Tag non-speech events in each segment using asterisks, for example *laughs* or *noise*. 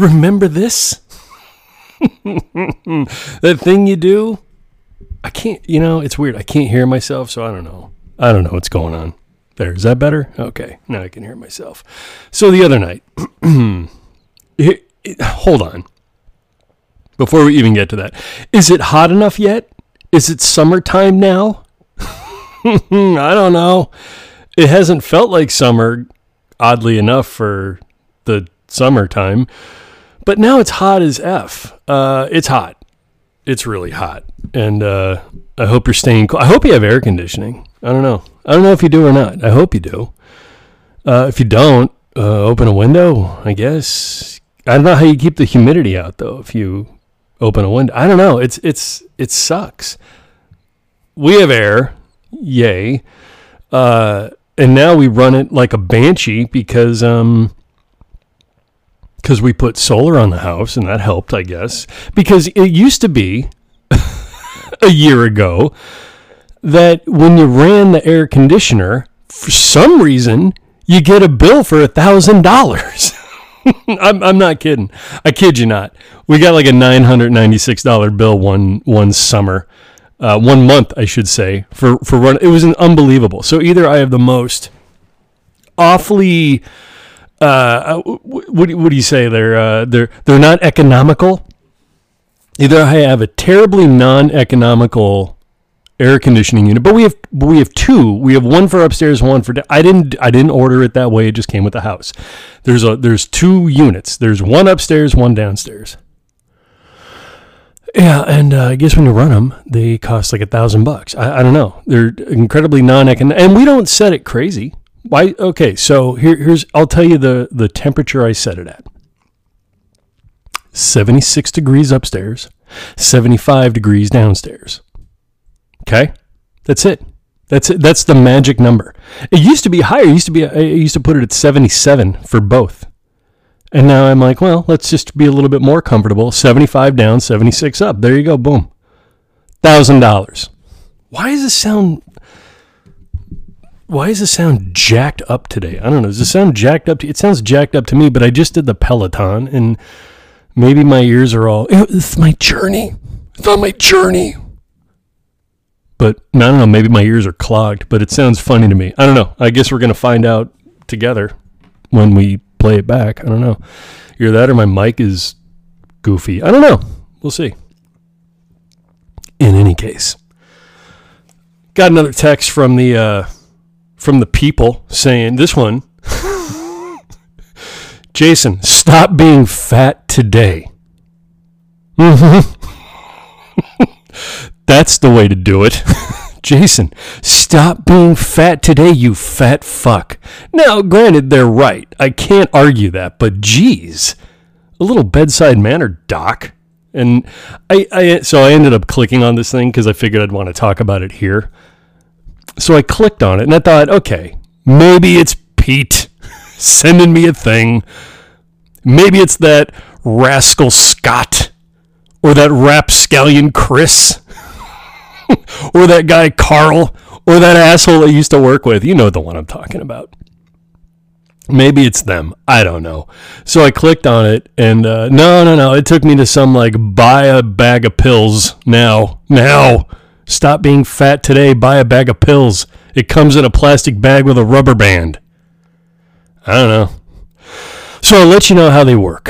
Remember this? that thing you do? I can't, you know, it's weird. I can't hear myself, so I don't know. I don't know what's going on. There, is that better? Okay, now I can hear myself. So the other night, *clears throat* it, it, hold on. Before we even get to that, is it hot enough yet? Is it summertime now? *laughs* I don't know. It hasn't felt like summer, oddly enough, for the summertime. But now it's hot as F. Uh, it's hot. It's really hot. And uh, I hope you're staying cool. I hope you have air conditioning. I don't know. I don't know if you do or not. I hope you do. Uh, if you don't, uh, open a window, I guess. I don't know how you keep the humidity out though. If you open a window, I don't know. It's it's it sucks. We have air, yay, uh, and now we run it like a banshee because um because we put solar on the house and that helped, I guess. Because it used to be *laughs* a year ago that when you ran the air conditioner, for some reason, you get a bill for a thousand dollars. *laughs* I'm I'm not kidding. I kid you not. We got like a nine hundred ninety six dollar bill one one summer, uh, one month I should say for for run. It was an unbelievable. So either I have the most awfully. Uh, what, what do you say? They're uh, they're they're not economical. Either I have a terribly non-economical air conditioning unit, but we have we have two. We have one for upstairs, one for. I didn't I didn't order it that way. It just came with the house. There's a there's two units. There's one upstairs, one downstairs. Yeah, and uh, I guess when you run them, they cost like a thousand bucks. I, I don't know. They're incredibly non-economic, and we don't set it crazy. Why? Okay, so here, here's I'll tell you the the temperature I set it at. 76 degrees upstairs, 75 degrees downstairs. Okay? That's it. That's it. That's the magic number. It used to be higher. It used to be I used to put it at 77 for both. And now I'm like, well, let's just be a little bit more comfortable. 75 down, 76 up. There you go. Boom. $1000. Why does this sound why is the sound jacked up today? I don't know. Does the sound jacked up? To, it sounds jacked up to me, but I just did the Peloton and maybe my ears are all, it's my journey. It's on my journey. But I don't know, maybe my ears are clogged, but it sounds funny to me. I don't know. I guess we're going to find out together when we play it back. I don't know. Either that or my mic is goofy. I don't know. We'll see. In any case, got another text from the uh, from the people saying this one. Jason, stop being fat today. *laughs* That's the way to do it. *laughs* Jason, stop being fat today, you fat fuck. Now, granted, they're right. I can't argue that, but geez, a little bedside manner, doc. And I, I so I ended up clicking on this thing because I figured I'd want to talk about it here. So I clicked on it and I thought, okay, maybe it's Pete *laughs* sending me a thing. Maybe it's that rascal Scott or that rapscallion Chris *laughs* or that guy Carl or that asshole I used to work with. You know the one I'm talking about. Maybe it's them. I don't know. So I clicked on it, and uh, no, no, no. It took me to some like buy a bag of pills now. Now. Stop being fat today. Buy a bag of pills. It comes in a plastic bag with a rubber band. I don't know. So I'll let you know how they work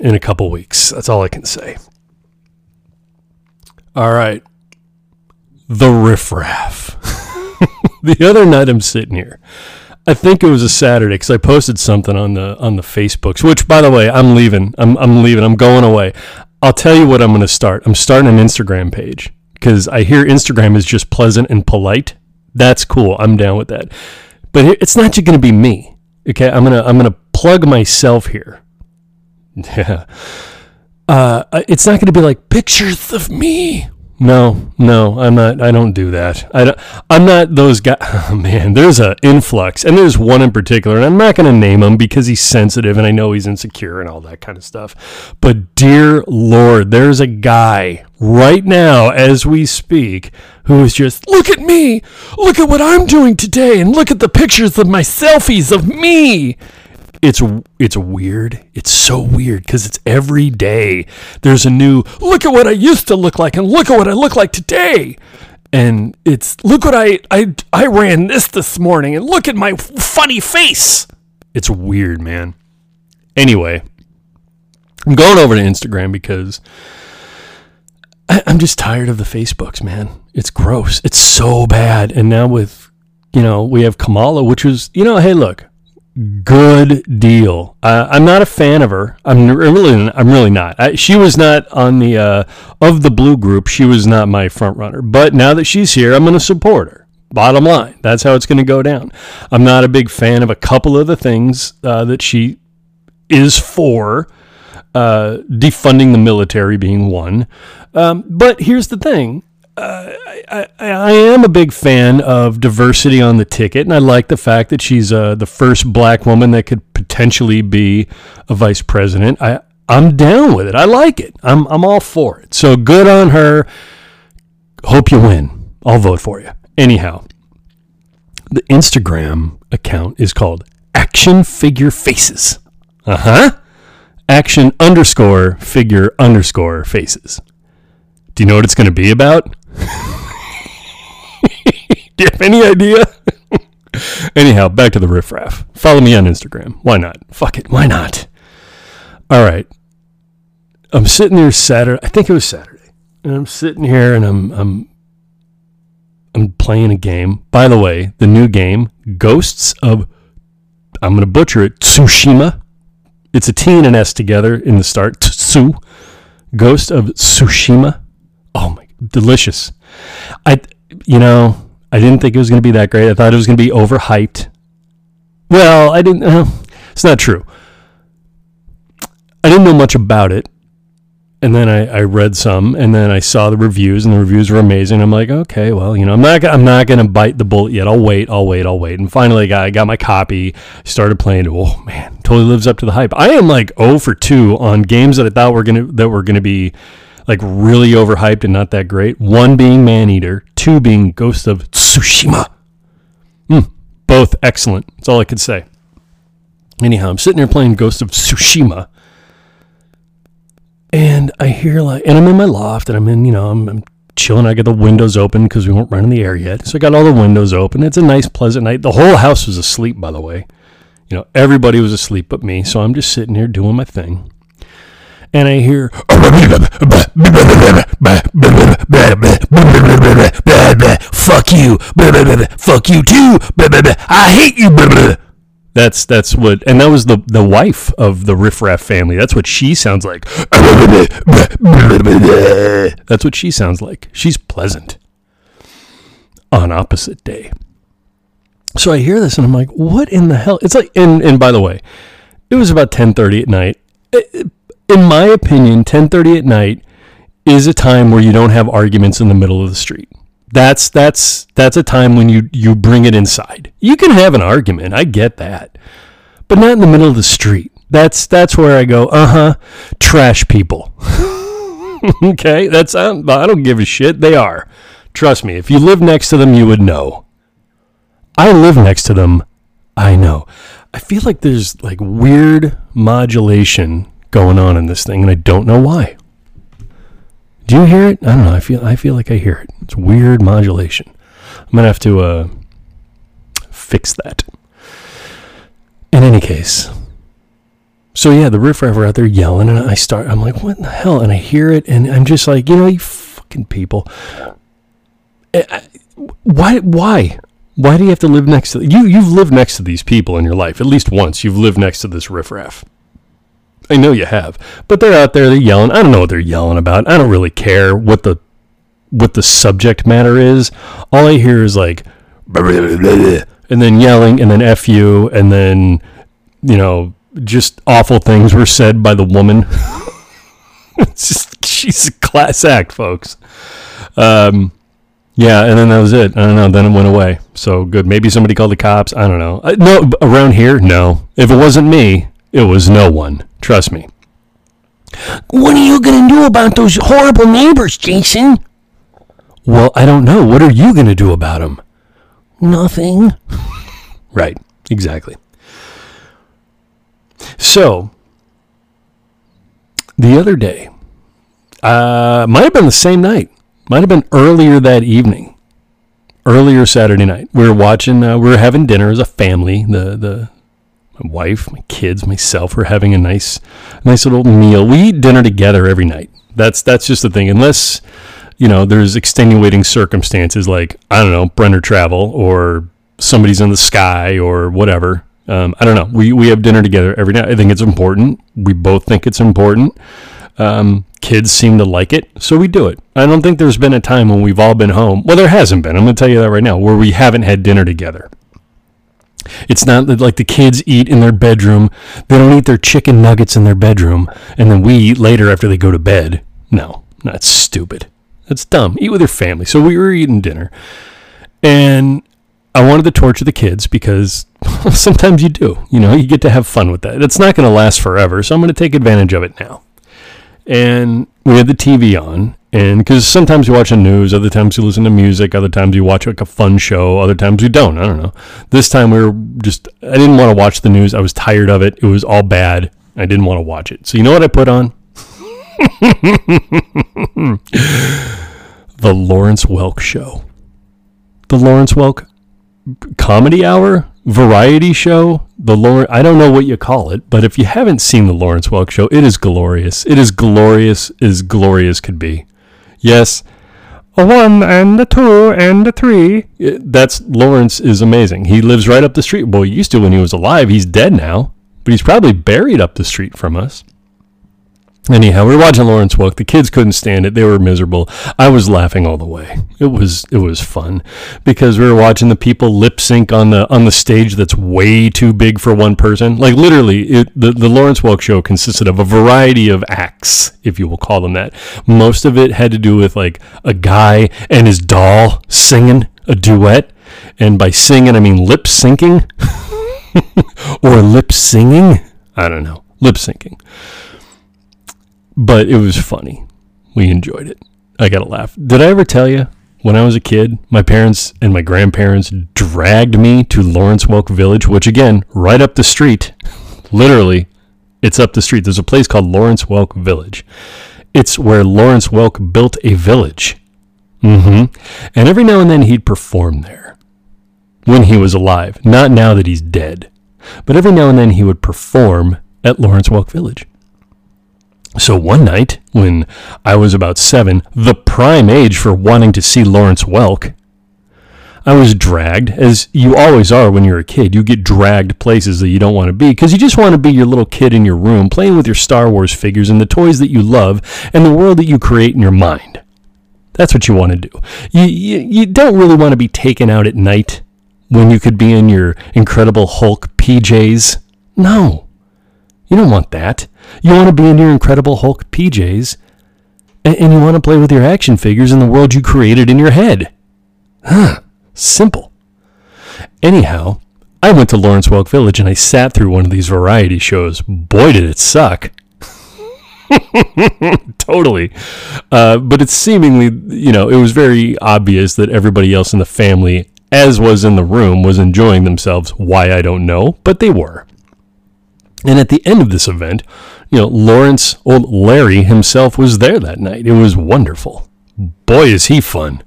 in a couple weeks. That's all I can say. All right. The riffraff. *laughs* the other night I'm sitting here. I think it was a Saturday because I posted something on the on the Facebooks. Which, by the way, I'm leaving. I'm I'm leaving. I'm going away. I'll tell you what I'm going to start. I'm starting an Instagram page because I hear Instagram is just pleasant and polite. That's cool. I'm down with that. But it's not just going to be me. Okay, I'm gonna I'm gonna plug myself here. *laughs* Yeah. Uh, it's not going to be like pictures of me no, no, I'm not. I don't do that. I don't, I'm not those guys. *laughs* Oh, man, there's an influx, and there's one in particular, and I'm not going to name him because he's sensitive, and I know he's insecure and all that kind of stuff. But dear Lord, there's a guy right now as we speak who is just look at me, look at what I'm doing today, and look at the pictures of my selfies of me. it's it's weird. It's so weird because it's every day. There's a new look at what I used to look like and look at what I look like today. And it's look what I I I ran this this morning and look at my funny face. It's weird, man. Anyway, I'm going over to Instagram because I, *clears throat* I'm just tired of the Facebooks, man. It's gross. It's so bad. And now with you know we have Kamala, which was you know hey look good deal. Uh, I'm not a fan of her. I'm really, I'm really not. I, she was not on the uh, of the blue group. She was not my front runner. But now that she's here, I'm going to support her. Bottom line, that's how it's going to go down. I'm not a big fan of a couple of the things uh, that she is for. Uh, defunding the military being one. Um, but here's the thing I, I, am a big fan of diversity on the ticket, and I like the fact that she's uh, the first black woman that could potentially be a vice president. I, I'm down with it. I like it. I'm, I'm all for it. So good on her. Hope you win. I'll vote for you. Anyhow, the Instagram account is called Action Figure Faces. Uh huh. Action underscore figure underscore faces. Do you know what it's going to be about? *laughs* Do you have any idea? *laughs* Anyhow, back to the riffraff. Follow me on Instagram. Why not? Fuck it. Why not? All right. I'm sitting here Saturday. I think it was Saturday. And I'm sitting here and I'm I'm I'm playing a game. By the way, the new game, Ghosts of I'm going to butcher it, Tsushima. It's a T and an S together in the start. Tsu. Ghost of Tsushima. Oh my, delicious. I you know, I didn't think it was going to be that great. I thought it was going to be overhyped. Well, I didn't. Uh, it's not true. I didn't know much about it, and then I, I read some, and then I saw the reviews, and the reviews were amazing. I'm like, okay, well, you know, I'm not I'm not going to bite the bullet yet. I'll wait, I'll wait, I'll wait. And finally, I got, I got my copy, started playing. Oh man, totally lives up to the hype. I am like 0 for 2 on games that I thought were gonna that were gonna be like really overhyped and not that great. One being Maneater, two being Ghost of Tsushima. Mm, both excellent. That's all I could say. Anyhow, I'm sitting there playing Ghost of Tsushima, and I hear like, and I'm in my loft, and I'm in, you know, I'm, I'm chilling. I got the windows open because we weren't running the air yet, so I got all the windows open. It's a nice, pleasant night. The whole house was asleep, by the way. You know, everybody was asleep but me, so I'm just sitting here doing my thing and I hear fuck you, fuck you too, I hate you. That's that's what, and that was the the wife of the riffraff family. That's what she sounds like. That's what she sounds like. She's pleasant. On opposite day. So I hear this and I'm like, what in the hell? It's like, and and by the way, it was about ten thirty at night in my opinion, 10:30 at night is a time where you don't have arguments in the middle of the street. That's that's that's a time when you you bring it inside. You can have an argument, I get that. But not in the middle of the street. That's that's where I go, "Uh-huh, trash people." *laughs* okay? That's I I don't give a shit. They are. Trust me, if you live next to them, you would know. I live next to them. I know. I feel like there's like weird modulation going on in this thing, and I don't know why. Do you hear it? I don't know. I feel I feel like I hear it. It's weird modulation. I'm gonna have to uh, fix that. In any case, so yeah, the riffraff are out there yelling, and I start. I'm like, what the hell? And I hear it, and I'm just like, you know, you fucking people. Eh, why? Why? Why do you have to live next to you? You've lived next to these people in your life at least once. You've lived next to this riffraff. I know you have, but they're out there, they're yelling. I don't know what they're yelling about. I don't really care what the what the subject matter is. All I hear is like, *laughs* and then yelling, and then f you, and then you know, just awful things were said by the woman. *laughs* it's just she's a class act, folks. Um, yeah, and then that was it. I don't know. Then it went away. So good. Maybe somebody called the cops. I don't know. no, around here, no. If it wasn't me, it was no one. Trust me. What are you going to do about those horrible neighbors, Jason? Well, I don't know. What are you going to do about them? Nothing. *laughs* right, exactly. So, the other day, uh, might have been the same night, might have been earlier that evening, earlier Saturday night. We were watching, uh, we were having dinner as a family. The the my wife, my kids, myself, we're having a nice, nice little meal. We eat dinner together every night. That's that's just the thing. Unless you know, there's extenuating circumstances like I don't know, Brenner travel or somebody's in the sky or whatever. Um, I don't know. We we have dinner together every night. I think it's important. We both think it's important. Um, kids seem to like it, so we do it. I don't think there's been a time when we've all been home. Well, there hasn't been. I'm going to tell you that right now, where we haven't had dinner together. It's not that like the kids eat in their bedroom. They don't eat their chicken nuggets in their bedroom, and then we eat later after they go to bed. No, that's stupid. That's dumb. Eat with your family. So we were eating dinner, and I wanted to torture the kids because *laughs* sometimes you do. You know, you get to have fun with that. It's not going to last forever, so I'm going to take advantage of it now. And we had the TV on, and because sometimes you watch the news, other times you listen to music, other times you watch like a fun show, other times you don't. I don't know. This time we were just, I didn't want to watch the news. I was tired of it. It was all bad. I didn't want to watch it. So you know what I put on? *laughs* the Lawrence Welk Show. The Lawrence Welk comedy hour, variety show. The Lawrence, I don't know what you call it, but if you haven't seen the Lawrence Welk Show, it is glorious. It is glorious as glorious could be. Yes, a one and a two and a three. That's Lawrence is amazing. He lives right up the street. Well, he used to when he was alive. He's dead now, but he's probably buried up the street from us. Anyhow, we were watching Lawrence Welk. The kids couldn't stand it; they were miserable. I was laughing all the way. It was it was fun because we were watching the people lip sync on the on the stage that's way too big for one person. Like literally, it, the the Lawrence Welk show consisted of a variety of acts, if you will call them that. Most of it had to do with like a guy and his doll singing a duet, and by singing I mean lip syncing *laughs* or lip singing. I don't know, lip syncing but it was funny. We enjoyed it. I got to laugh. Did I ever tell you when I was a kid, my parents and my grandparents dragged me to Lawrence Welk Village, which again, right up the street, literally, it's up the street. There's a place called Lawrence Welk Village. It's where Lawrence Welk built a village. Mm-hmm. And every now and then he'd perform there when he was alive. Not now that he's dead. But every now and then he would perform at Lawrence Welk Village. So one night, when I was about seven, the prime age for wanting to see Lawrence Welk, I was dragged, as you always are when you're a kid. You get dragged places that you don't want to be because you just want to be your little kid in your room playing with your Star Wars figures and the toys that you love and the world that you create in your mind. That's what you want to do. You, you, you don't really want to be taken out at night when you could be in your Incredible Hulk PJs. No. You don't want that. You want to be in your Incredible Hulk PJs, and, and you want to play with your action figures in the world you created in your head. Huh. Simple. Anyhow, I went to Lawrence Welk Village and I sat through one of these variety shows. Boy, did it suck. *laughs* totally. Uh, but it's seemingly, you know, it was very obvious that everybody else in the family, as was in the room, was enjoying themselves. Why, I don't know, but they were. And at the end of this event, you know, Lawrence, old Larry himself was there that night. It was wonderful. Boy, is he fun.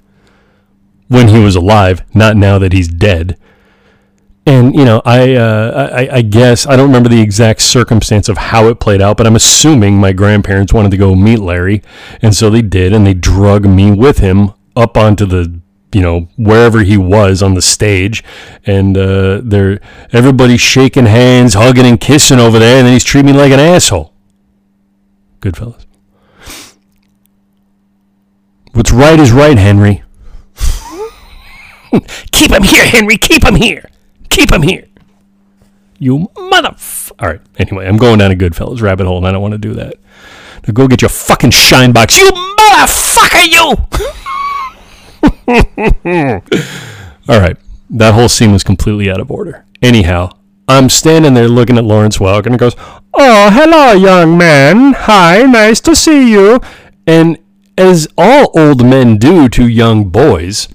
When he was alive, not now that he's dead. And you know, I, uh, I, I guess I don't remember the exact circumstance of how it played out, but I'm assuming my grandparents wanted to go meet Larry, and so they did, and they drug me with him up onto the you know wherever he was on the stage and uh, they're everybody shaking hands hugging and kissing over there and then he's treating me like an asshole good fellas what's right is right henry *laughs* Keep him here, Henry. Keep him here. Keep him here. you mother all right anyway i'm going down a goodfellas rabbit hole and i don't want to do that now go get your fucking shine box you Motherfucker, you! *laughs* All right. That whole scene was completely out of order. Anyhow, I'm standing there looking at Lawrence Welk and he goes, Oh, hello, young man. Hi, nice to see you. And as all old men do to young boys,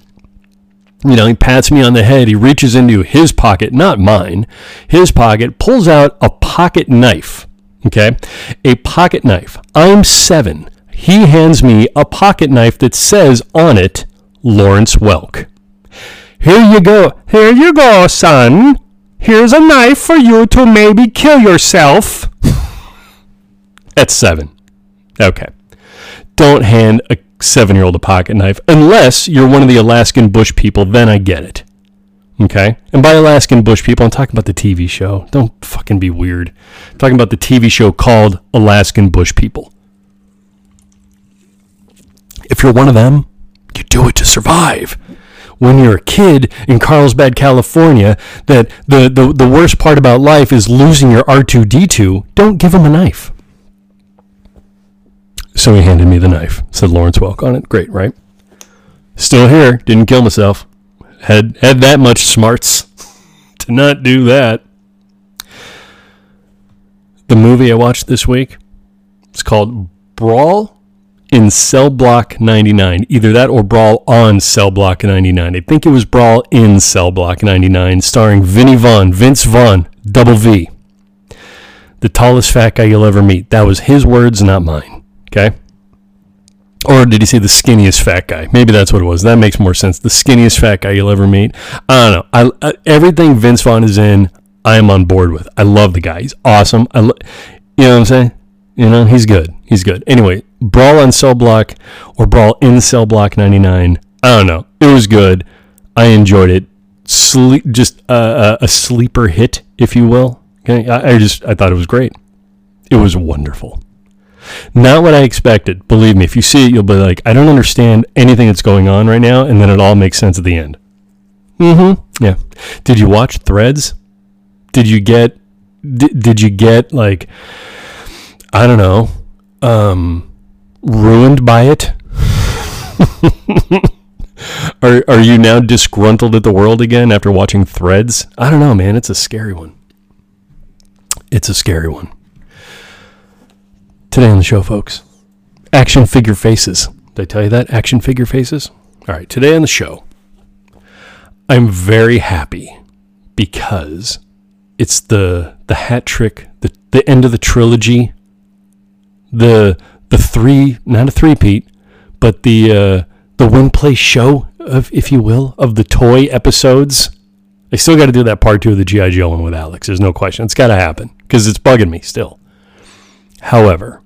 You know, he pats me on the head. He reaches into his pocket, not mine, his pocket, pulls out a pocket knife. Okay. A pocket knife. I'm seven. He hands me a pocket knife that says on it, Lawrence Welk. Here you go. Here you go, son. Here's a knife for you to maybe kill yourself. *laughs* At seven. Okay. Don't hand a seven year old a pocket knife unless you're one of the Alaskan bush people, then I get it. Okay? And by Alaskan bush people, I'm talking about the TV show. Don't fucking be weird. I'm talking about the TV show called Alaskan Bush People. If you're one of them, you do it to survive. When you're a kid in Carlsbad, California, that the, the, the worst part about life is losing your R2D2, don't give him a knife. So he handed me the knife. Said Lawrence Welk on it. Great, right? Still here. Didn't kill myself. Had had that much smarts *laughs* to not do that. The movie I watched this week. It's called Brawl in Cell Block 99. Either that or Brawl on Cell Block 99. I think it was Brawl in Cell Block 99, starring Vinny Vaughn, Vince Vaughn, double V. The tallest fat guy you'll ever meet. That was his words, not mine. Okay? Or did he say the skinniest fat guy? Maybe that's what it was. That makes more sense. The skinniest fat guy you'll ever meet. I don't know. I, I everything Vince Vaughn is in, I am on board with. I love the guy. He's awesome. I, lo- you know what I'm saying? You know, he's good. He's good. Anyway, Brawl on Cell Block or Brawl in Cell Block 99. I don't know. It was good. I enjoyed it. Sleep, just uh, a sleeper hit, if you will. Okay, I, I just I thought it was great. It was wonderful. Not what I expected. Believe me, if you see it, you'll be like, I don't understand anything that's going on right now, and then it all makes sense at the end. Mm-hmm. Yeah. Did you watch Threads? Did you get? Did, did you get like? I don't know. Um, ruined by it. *laughs* are Are you now disgruntled at the world again after watching Threads? I don't know, man. It's a scary one. It's a scary one. Today on the show, folks, action figure faces. Did I tell you that? Action figure faces? All right, today on the show, I'm very happy because it's the the hat trick, the, the end of the trilogy, the the three, not a three-peat, but the uh, the one play show of, if you will, of the toy episodes. I still got to do that part two of the GI Joe one with Alex. There's no question. It's got to happen because it's bugging me still. However,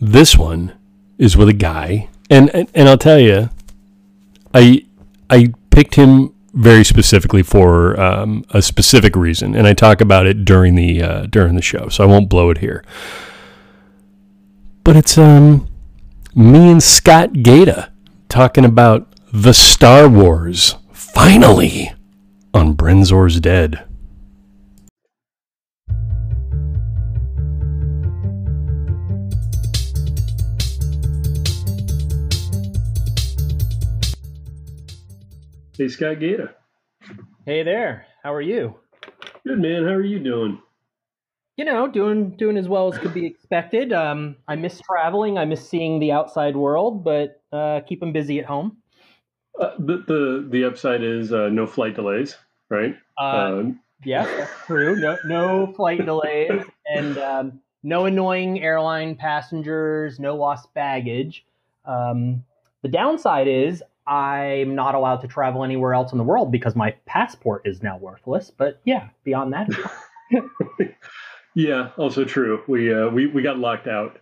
this one is with a guy, and, and and I'll tell you, I I picked him very specifically for um, a specific reason, and I talk about it during the uh, during the show, so I won't blow it here. But it's um me and Scott Gaeta talking about the Star Wars finally on Brenzor's Dead. Hey, Scott Gaeta. Hey there. How are you? Good man. How are you doing? You know, doing doing as well as could be expected. Um, I miss traveling. I miss seeing the outside world, but uh, keep them busy at home. Uh, the, the the upside is uh, no flight delays, right? Uh, yes, that's true. No no flight delays and um, no annoying airline passengers. No lost baggage. Um, the downside is I'm not allowed to travel anywhere else in the world because my passport is now worthless. But yeah, beyond that. *laughs* yeah, also true. We uh, we we got locked out.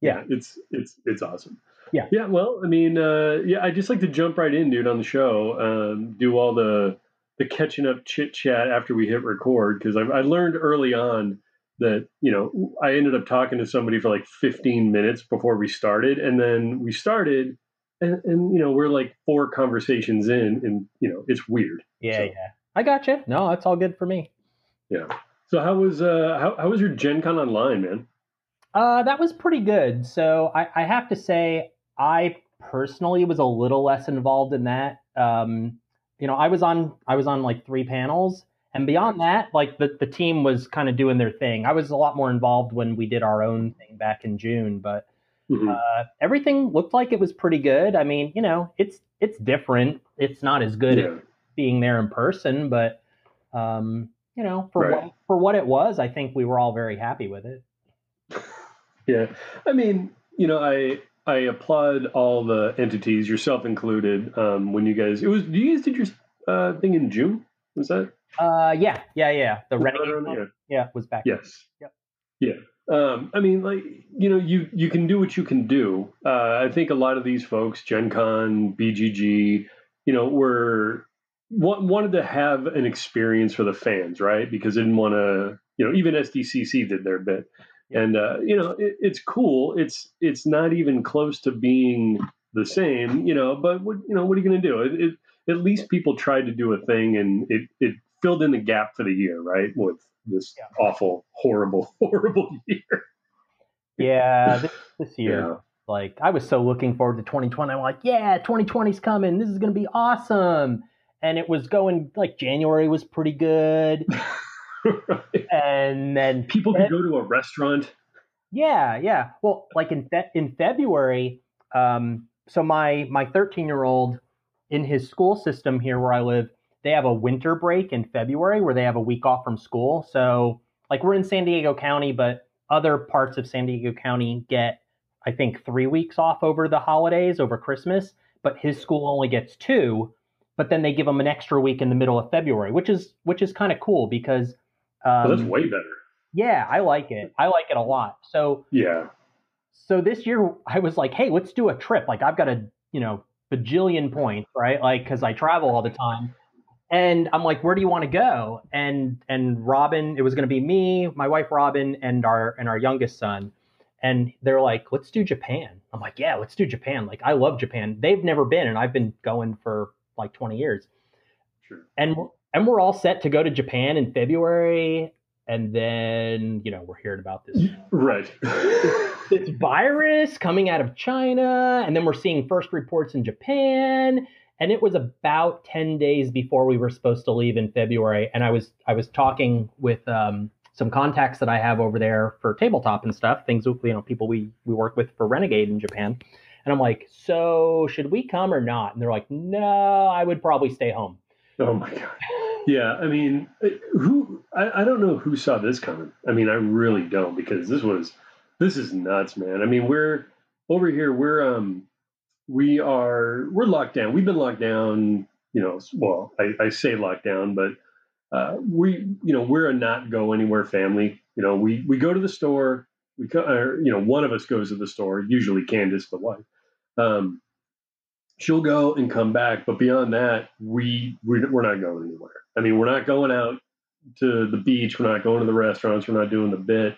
Yeah. it's it's it's awesome. Yeah. Yeah. Well, I mean, uh, yeah, I just like to jump right in, dude, on the show. Um, do all the the catching up chit chat after we hit record because I, I learned early on that you know I ended up talking to somebody for like 15 minutes before we started, and then we started, and, and you know we're like four conversations in, and you know it's weird. Yeah, So- yeah. I got you. No, that's all good for me. Yeah. So how was uh how, how was your Gen Con online, man? Uh, that was pretty good. So I, I have to say, I personally was a little less involved in that. Um, you know, I was on I was on like three panels, and beyond that, like the the team was kind of doing their thing. I was a lot more involved when we did our own thing back in June, but Mhm. uh, everything looked like it was pretty good. I mean, you know, it's it's different it's not as good Yeah. as being there in person, but um, you know, for Right. what, for what it was, I think we were all very happy with it. *laughs* Yeah, I mean, you know, I I applaud all the entities, yourself included. Um, when you guys, it was you guys did your uh, thing in June. Was that? Uh, yeah, yeah, yeah. The was that Renegade, around- one, yeah. yeah, was back. Yes. Yep. Yeah. Um, I mean, like you know, you you can do what you can do. Uh, I think a lot of these folks, Gen Con, BGG, you know, were wanted to have an experience for the fans, right? Because they didn't want to, you know, even SDCC did their bit, and uh, you know, it, it's cool. It's it's not even close to being the same, you know. But what you know, what are you going to do? It, it, at least people tried to do a thing, and it it filled in the gap for the year, right? With this Yeah. awful, horrible, *laughs* horrible year. Yeah, *laughs* this, this year, Yeah. like I was so looking forward to 2020. I'm like, yeah, 2020's coming. This is gonna be awesome. And it was going like January was pretty good, *laughs* Right. and then People could go to a restaurant. Yeah, yeah. Well, like in fe- in February, um, so my my 13 year old in his school system here where I live, they have a winter break in February where they have a week off from school. So like we're in San Diego County, but other parts of San Diego County get I think three weeks off over the holidays over Christmas, but his school only gets two. But then they give them an extra week in the middle of February, which is which is kind of cool because um, Well, that's way better. yeah, I like it. I like it a lot. So Yeah. so this year I was like, hey, let's do a trip. Like I've got a, you know, bajillion points, right? Like cuz I travel all the time. And I'm like, where do you want to go? And and Robin, it was going to be me, my wife Robin and our and our youngest son. And they're like, let's do Japan. I'm like, yeah, let's do Japan. Like I love Japan. They've never been and I've been going for like 20 years Sure. and and we're all set to go to Japan in February, and then you know we're hearing about this *laughs* Right. *laughs* this virus coming out of China, and then we're seeing first reports in Japan. And it was about ten days before we were supposed to leave in February, and I was I was talking with um, some contacts that I have over there for tabletop and stuff, things you know people we we work with for Renegade in Japan, and I'm like, so should we come or not? And they're like, no, I would probably stay home. oh my god. Yeah. I mean, uh, who? I, I don't know who saw this coming. I mean, I really don't because this was this is nuts, man. I mean, we're over here. We're um we are we're locked down. We've been locked down. You know, well, I, I say locked down, but uh, we you know we're a not go anywhere family. You know, we we go to the store. We or, you know one of us goes to the store. Usually Candace, the wife. Um, she'll go and come back, but beyond that, we we're, we're not going anywhere. I mean, we're not going out to the beach. We're not going to the restaurants. We're not doing the bit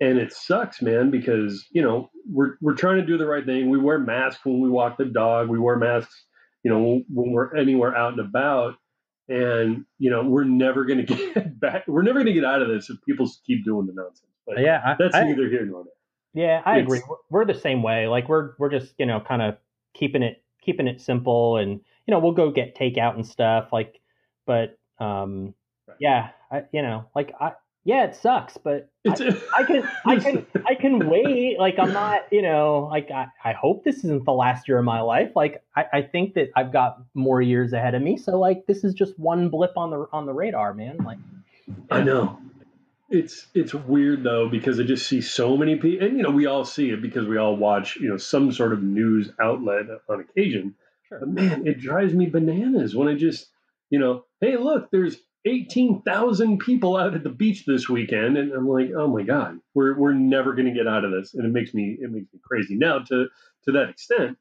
and it sucks, man, because you know we're we're trying to do the right thing. We wear masks when we walk the dog. We wear masks, you know, when we're anywhere out and about. And you know, we're never going *laughs* to get back. We're never going to get out of this if people keep doing the nonsense. But Yeah, I, that's I- neither here nor there. Yeah, I agree. It's- We're, we're the same way. Like we're we're just you know kind of keeping it keeping it simple, and you know we'll go get takeout and stuff. Like, but um, Right. yeah, I, you know, like I yeah, it sucks, but It's, I can I *laughs* can I can wait. Like I'm not you know like I, I hope this isn't the last year of my life. Like I, I think that I've got more years ahead of me. So like this is just one blip on the on the radar, man. Like I know. It's it's weird though because I just see so many people, and you know we all see it because we all watch you know some sort of news outlet on occasion. Sure. But man, it drives me bananas when I just you know, hey, look, there's eighteen thousand people out at the beach this weekend, and I'm like, oh my god, we're we're never going to get out of this, and it makes me it makes me crazy. Now to to that extent,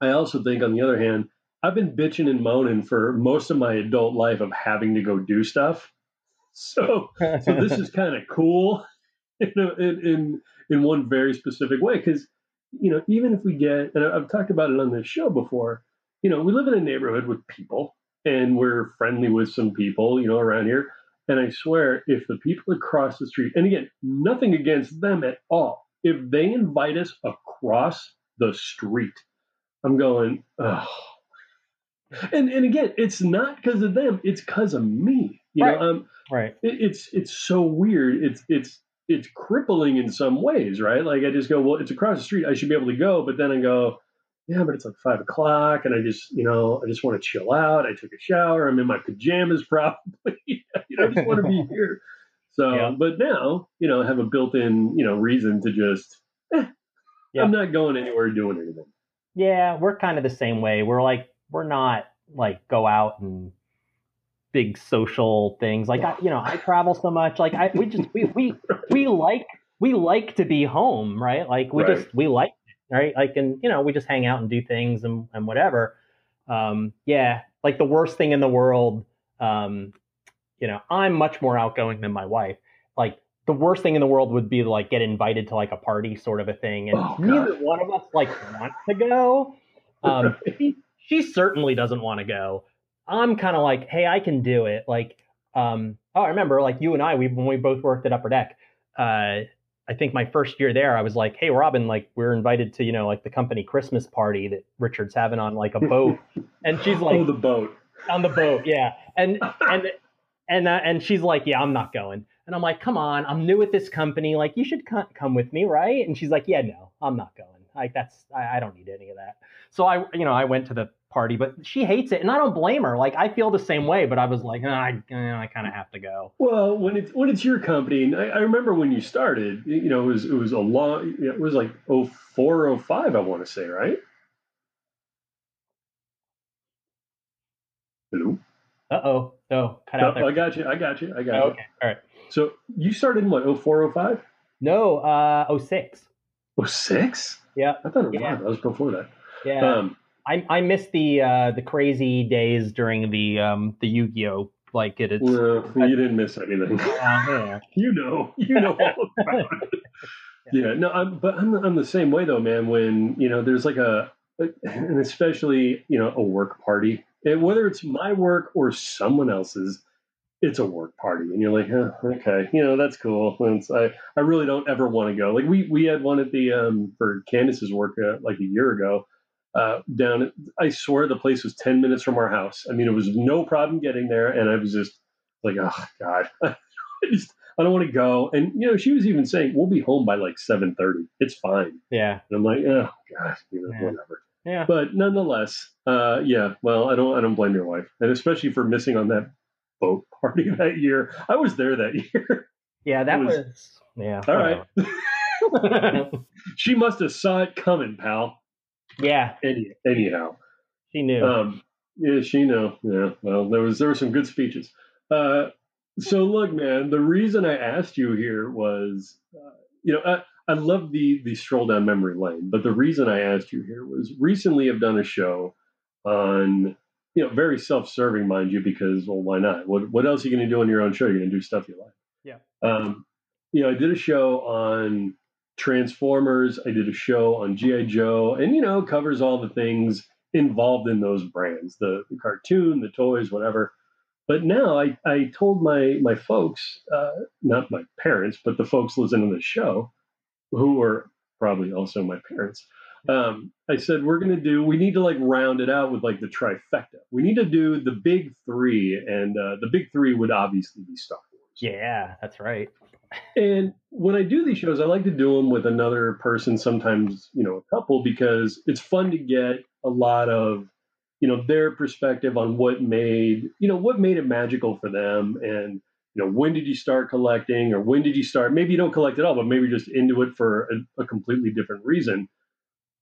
I also think on the other hand, I've been bitching and moaning for most of my adult life of having to go do stuff. So so this is *laughs* kind of cool *laughs* in, in in one very specific way because you know even if we get and I've talked about it on this show before you know we live in a neighborhood with people and we're friendly with some people you know around here. And I swear if the people across the street and again nothing against them at all if they invite us across the street I'm going oh and and again it's not because of them it's because of me you Right. know um right. it, it's it's so weird. It's it's it's crippling in some ways, right? Like I just go, well, it's across the street. I should be able to go, but then I go, yeah, but it's like five o'clock, and I just, you know, I just want to chill out. I took a shower. I'm in my pajamas, *laughs* probably. *laughs* you know, I just want to be *laughs* here. So, Yeah. but now, you know, I have a built-in, you know, reason to just. Eh, Yeah. I'm not going anywhere doing anything. Yeah, we're kind of the same way. We're like we're not like go out and big social things. Like I, you know, I travel so much. Like I, we just we we we like we like to be home, right? Like we Right. just we like right? Like and you know we just hang out and do things and and whatever. Um, yeah, like the worst thing in the world. Um, you know, I'm much more outgoing than my wife. Like the worst thing in the world would be to like get invited to like a party sort of a thing, and Oh, neither one of us like want to go. *laughs* Um, she, she certainly doesn't want to go. I'm kind of like, hey, I can do it. Like, um, oh, I remember like you and I, we when we both worked at Upper Deck. Uh, I think my first year there, I was like, hey, Robin, like we're invited to you know like the company Christmas party that Richard's having on like a boat, *laughs* and she's like oh, the boat. on the boat, yeah, and *laughs* and and uh, and she's like, yeah, I'm not going. And I'm like, come on, I'm new at this company. Like, you should co- come with me, right? And she's like, yeah, no, I'm not going. Like, that's I, I don't need any of that. So I, you know, I went to the party, but she hates it, and I don't blame her. Like, I feel the same way, but I was like, "Ah, I, eh, I kind of have to go. Well, when it's when it's your company, and I, I remember when you started, you know, it was it was a long, it was like 04, 05, I want to say, right? Hello. Uh oh, oh, cut out there. I got you. I got you. I got Oh, you. okay, all right. So you started in what? 04, 05? No, uh, 06. Oh, six? Yeah, I thought it was, Yeah. that was before that. yeah. Um, I I missed the uh the crazy days during the um the Yu-Gi-Oh. Like it. It's, well, you didn't miss anything. uh, yeah. *laughs* you know, you *laughs* know all about it. Yeah, no, I'm, but I'm, I'm the same way though, man. When you know, there's like a, and especially you know, a work party, and whether it's my work or someone else's, it's a work party, and you're like, huh, okay, you know, that's cool. And I, I really don't ever want to go. Like we, we had one at the um for Candace's work uh, like a year ago. Uh, down, at, I swear the place was ten minutes from our house. I mean, it was no problem getting there, and I was just like, oh god, *laughs* I just I don't want to go. And you know, she was even saying we'll be home by like seven thirty. It's fine. yeah, And I'm like, oh god, you know, Yeah. whatever. yeah. But nonetheless, uh, yeah. Well, I don't I don't blame your wife, and especially for missing on that boat *laughs* party that year. I was there that *laughs* year. Yeah, that was, was- yeah. All right. she must have saw it coming, pal. Yeah, Any, anyhow. she knew. Um, yeah, she knew. Yeah. Well, there was there were some good speeches. Uh, so look, man, the reason I asked you here was, uh, you know, I, I love the the stroll down memory lane, but the reason I asked you here was recently I've done a show on, you know, very self serving, mind you, because well, why not? What what else are you going to do on your own show? You're going to do stuff you like. Yeah. Um, you know, I did a show on Transformers. I did a show on GI Joe, and you know, covers all the things involved in those brands the, the cartoon the toys whatever. But now i, I told my my folks uh, not my parents but the folks listening to the show who are probably also my parents um, i said we're going to do we need to like round it out with like the trifecta. We need to do the big three and uh, the big three would obviously be star yeah, that's right. and when I do these shows, I like to do them with another person, sometimes, you know, a couple, because it's fun to get a lot of, you know, their perspective on what made, you know, what made it magical for them. And, you know, when did you start collecting or when did you start? Maybe you don't collect at all, but maybe just into it for a, a completely different reason.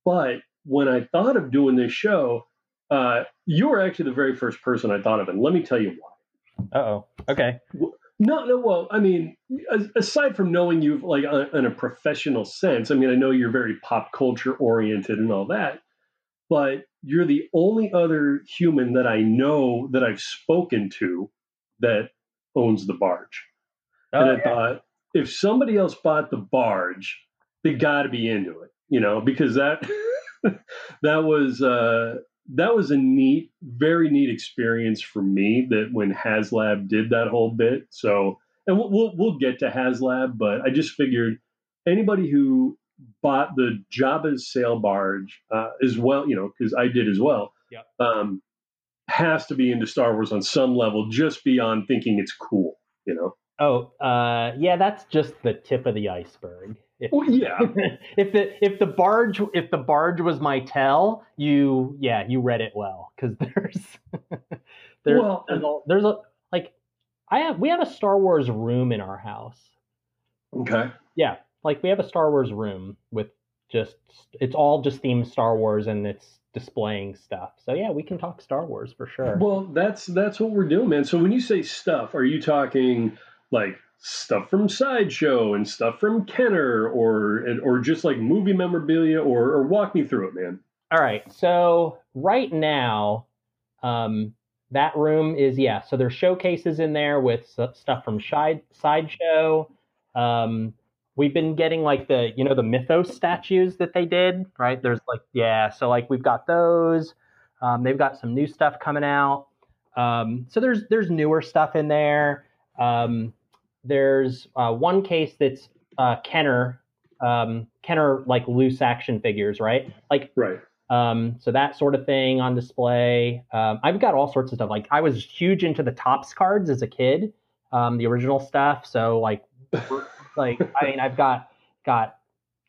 But when I thought of doing this show, uh, you were actually the very first person I thought of. And let me tell you why. Uh oh. Okay. No, no. Well, I mean, aside from knowing you like uh, in a professional sense, I mean, I know you're very pop culture oriented and all that, but you're the only other human that I know that I've spoken to that owns the barge. Oh, and I yeah. thought, if somebody else bought the barge, they got to be into it, you know, because that *laughs* that was uh, that was a neat, very neat experience for me. That when HasLab did that whole bit, so and we'll we'll, we'll get to HasLab, but I just figured anybody who bought the Jabba's sail barge uh, as well, you know, because I did as well. Yep. Um, has to be into Star Wars on some level, just beyond thinking it's cool, you know. Oh, uh, yeah, that's just the tip of the iceberg. If, Well, yeah. *laughs* if the if the barge if the barge was my tell, you yeah you read it well because *laughs* there's there's Well, there's a, there's a like I have we have a Star Wars room in our house. Okay. Yeah, like we have a Star Wars room with just it's all just themed Star Wars and it's displaying stuff. So yeah, we can talk Star Wars for sure. Well, that's that's what we're doing, man. So when you say stuff, are you talking like stuff from Sideshow and stuff from Kenner, or or just like movie memorabilia, or or walk me through it, man? All right. So right now, um, that room is yeah. So there's showcases in there with stuff from Side Sideshow. Um, we've been getting like the you know the Mythos statues that they did, right? There's like yeah. So like we've got those. Um, they've got some new stuff coming out. Um, so there's there's newer stuff in there. Um, there's uh, one case that's uh, Kenner um, Kenner like loose action figures, right? Like Right. um, so that sort of thing on display. Um, I've got all sorts of stuff. Like I was huge into the Topps cards as a kid, um, the original stuff. So like, *laughs* like I mean, I've got got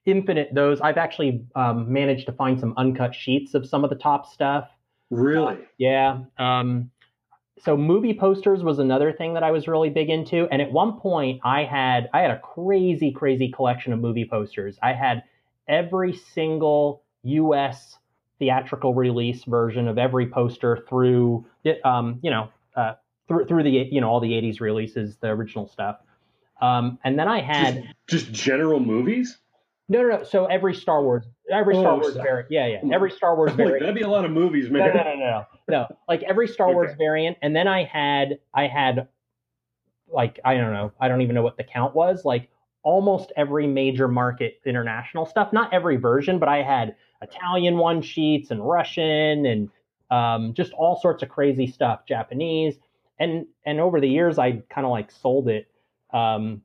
infinite those. I've actually um, managed to find some uncut sheets of some of the Topps stuff. Really? Yeah. Um, so movie posters was another thing that I was really big into, and at one point I had I had a crazy crazy collection of movie posters. I had every single U.S. theatrical release version of every poster through um, you know uh, through through the you know all the '80s releases, the original stuff. Um, and then I had Just general movies? No, no, no. So every Star Wars, every Oh, Star Wars so- variant, yeah, yeah, every Star Wars like, variant. that'd be a lot of movies, no, man. no, no, no, no. Like every Star Wars variant, and then I had, I had, like I don't know, I don't even know what the count was. Like almost every major market international stuff. Not every version, but I had Italian one sheets and Russian and um, just all sorts of crazy stuff, Japanese. And and over the years, I kind of like sold it. Um,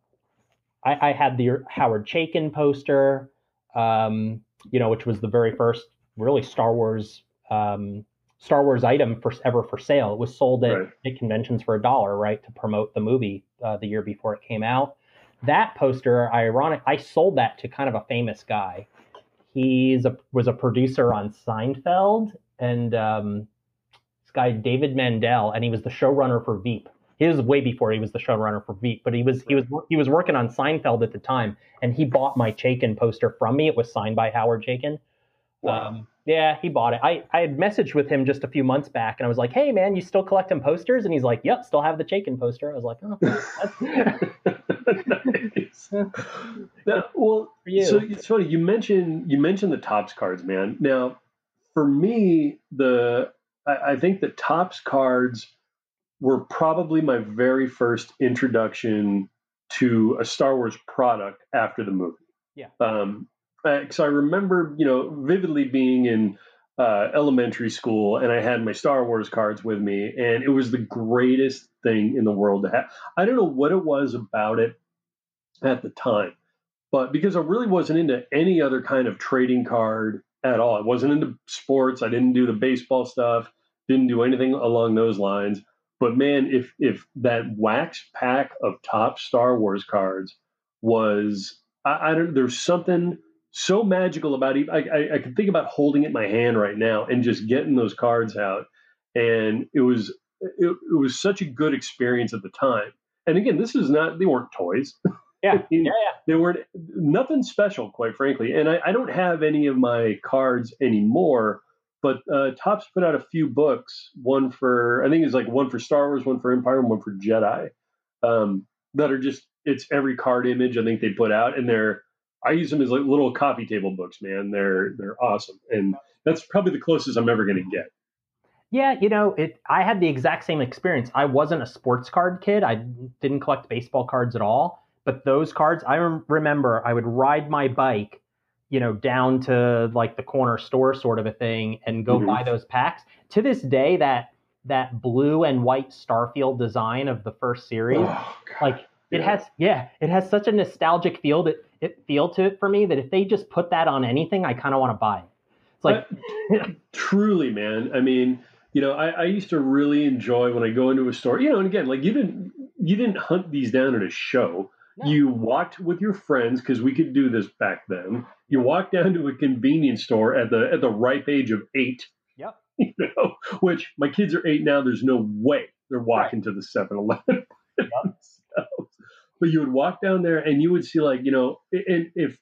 I, I had the Howard Chaykin poster, um, you know, which was the very first really Star Wars um, Star Wars item for ever for sale. It was sold at, Right. at conventions for a dollar, right, to promote the movie uh, the year before it came out. That poster, ironic, I sold that to kind of a famous guy. He's a was a producer on Seinfeld, and um, this guy David Mandel, and he was the showrunner for Veep. Was way before he was the showrunner for Veep, but he was he was he was working on Seinfeld at the time, and he bought my Chaykin poster from me. It was signed by Howard Chaykin. Wow. Um, yeah, he bought it. I, I had messaged with him just a few months back, and I was like, "Hey, man, you still collecting posters?" And he's like, "Yep, still have the Chaykin poster." I was like, "Oh, that's, *laughs* nice. *laughs* Now, well, you. so it's funny you mentioned you mentioned the Topps cards, man. Now, for me, the I, I think the Topps cards were probably my very first introduction to a Star Wars product after the movie. Yeah. Um, because I remember, you know, vividly being in uh, elementary school, and I had my Star Wars cards with me, and it was the greatest thing in the world to have. I don't know what it was about it at the time, but because I really wasn't into any other kind of trading card at all, I wasn't into sports. I didn't do the baseball stuff. Didn't do anything along those lines. But man, if if that wax pack of Topps Star Wars cards was, I, I don't. There's something so magical about it. I, I, I can think about holding it in my hand right now and just getting those cards out, and it was it, it was such a good experience at the time. And again, this is not they weren't toys. yeah, *laughs* yeah, yeah. They weren't nothing special, quite frankly. And I, I don't have any of my cards anymore. But uh, Topps put out a few books. One for I think it's like one for Star Wars, one for Empire, and one for Jedi. Um, that are just it's every card image I think they put out, and they're I use them as like little coffee table books, man. They're they're awesome, and that's probably the closest I'm ever going to get. Yeah, you know, it. I had the exact same experience. I wasn't a sports card kid. I didn't collect baseball cards at all. But those cards, I rem- remember, I would ride my bike, you know, down to like the corner store, sort of a thing, and go Mhm. buy those packs. To this day, that that blue and white Starfield design of the first series, Oh, like it Yeah. has, yeah, it has such a nostalgic feel that it feel to it for me that if they just put that on anything, I kind of want to buy it. It's like, *laughs* truly man i mean you know I, I used to really enjoy when i go into a store you know and again like you didn't you didn't hunt these down at a show No. You walked with your friends because we could do this back then. You walked down to a convenience store at the at the ripe age of eight. Yep. *laughs* You know, which my kids are eight now. There's no way they're walking to the 7-Eleven. *laughs* but you would walk down there and you would see like you know, and if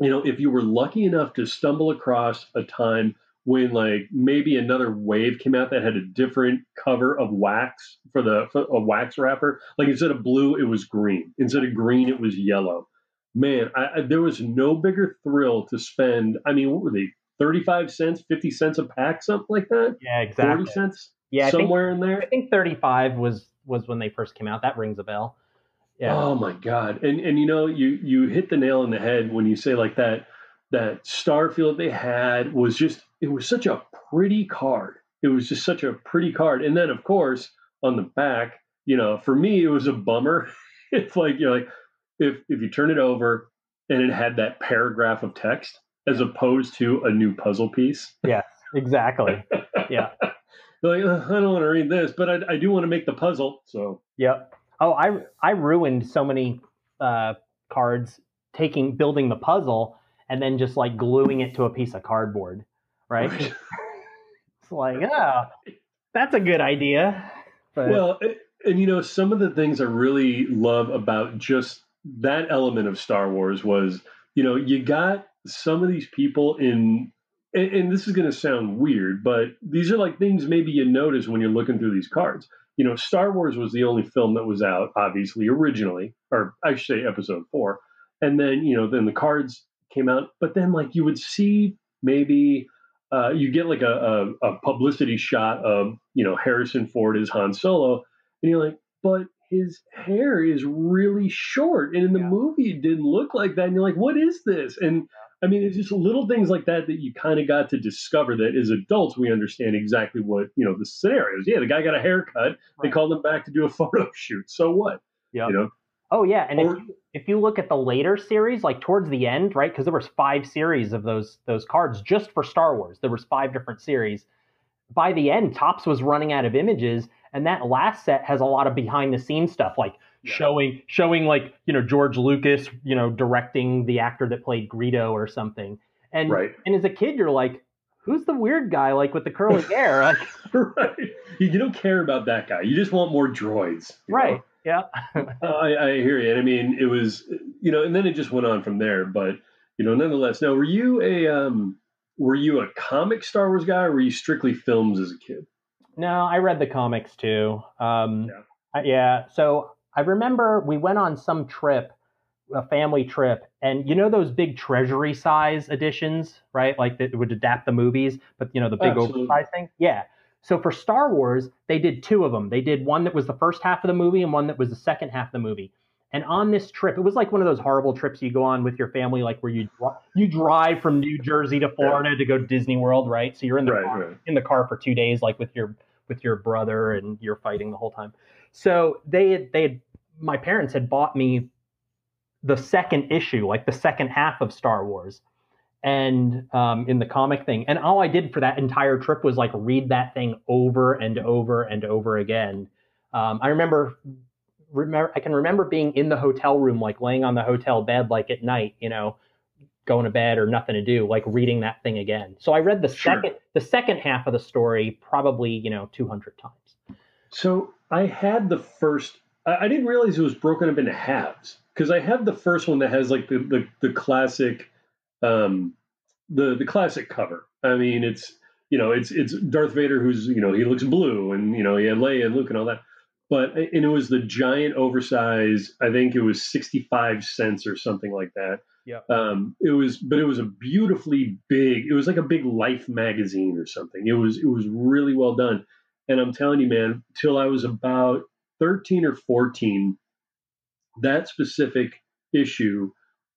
you know if you were lucky enough to stumble across a time when like maybe another wave came out that had a different cover of wax for the for a wax wrapper like instead of blue it was green instead of green it was yellow man I, I, there was no bigger thrill to spend i mean what were they 35 cents 50 cents a pack something like that Yeah, exactly. 40 exactly. cents Yeah, I think, somewhere in there I think 35 was was when they first came out. That rings a bell. Yeah. Oh my god! And and you know you you hit the nail on the head when you say like that that Starfield they had was just it was such a pretty card. It was just such a pretty card. And then of course on the back, you know, for me it was a bummer. *laughs* it's like you're like if if you turn it over and it had that paragraph of text as opposed to a new puzzle piece. Yeah, exactly. *laughs* Yeah. Like I don't want to read this, but I, I do want to make the puzzle. So Yep. Oh, I I ruined so many uh, cards taking building the puzzle and then just like gluing it to a piece of cardboard, right? *laughs* It's like, ah, that's a good idea. But Well, a- and you know, some of the things I really love about just that element of Star Wars was, you know, you got some of these people in, and, and this is going to sound weird, but these are like things maybe you notice when you're looking through these cards. You know, Star Wars was the only film that was out, obviously, originally, or I should say episode four. And then, you know, then the cards came out, but then like you would see maybe uh, you get like a, a, a publicity shot of you know Harrison Ford as Han Solo, and you're like, but his hair is really short, and in the Yeah. movie it didn't look like that, and you're like, what is this? And I mean, it's just little things like that that you kind of got to discover that as adults we understand exactly what you know the scenarios. Yeah, the guy got a haircut. They called him back to do a *laughs* photo shoot. So what? Yep. You know, Oh yeah, and Or- if you, if you look at the later series, like towards the end, right? Because there was five series of those those cards just for Star Wars. There was five different series. By the end, Topps was running out of images, and that last set has a lot of behind the scenes stuff, like Yeah. showing showing like you know George Lucas, you know, directing the actor that played Greedo or something. And right? and as a kid, you're like, who's the weird guy like with the curly hair? *laughs* Like, *laughs* right. You, you don't care about that guy. You just want more droids. Right. know? Yeah. Uh, I, I hear you. And I mean, it was, you know, and then it just went on from there. But, you know, nonetheless, now, were you a, um, were you a comic Star Wars guy or were you strictly films as a kid? No, I read the comics too. Um, Yeah. I- yeah. So I remember we went on some trip, a family trip, and you know those big treasury size editions, right? Like that would adapt the movies, but you know the big Absolutely. oversized thing. Yeah. So for Star Wars, they did two of them. They did one that was the first half of the movie and one that was the second half of the movie. And on this trip, it was like one of those horrible trips you go on with your family, like where you you drive from New Jersey to Florida to go to Disney World, right? So you're in the Right, car, right. in the car for two days, like with your with your brother, and you're fighting the whole time. So they had, they had, my parents had bought me the second issue, like the second half of Star Wars, and um, in the comic thing. And all I did for that entire trip was like read that thing over and over and over again. Um, I remember, remember, I can remember being in the hotel room, like laying on the hotel bed, like at night, you know, going to bed or nothing to do, like reading that thing again. So I read the Sure. second, the second half of the story probably, you know, 200 times. So I had the first, I, I didn't realize it was broken up into halves because I have the first one that has like the, the, the classic, um, the, the classic cover. I mean, it's, you know, it's, it's Darth Vader who's, you know, he looks blue and, you know, he had Leia and Luke and all that. But, and it was the giant oversized, I think it was 65 cents or something like that. Yeah. Um, it was, but it was a beautifully big, it was like a big life magazine or something. It was, it was really well done. And I'm telling you, man, till I was about 13 or 14, that specific issue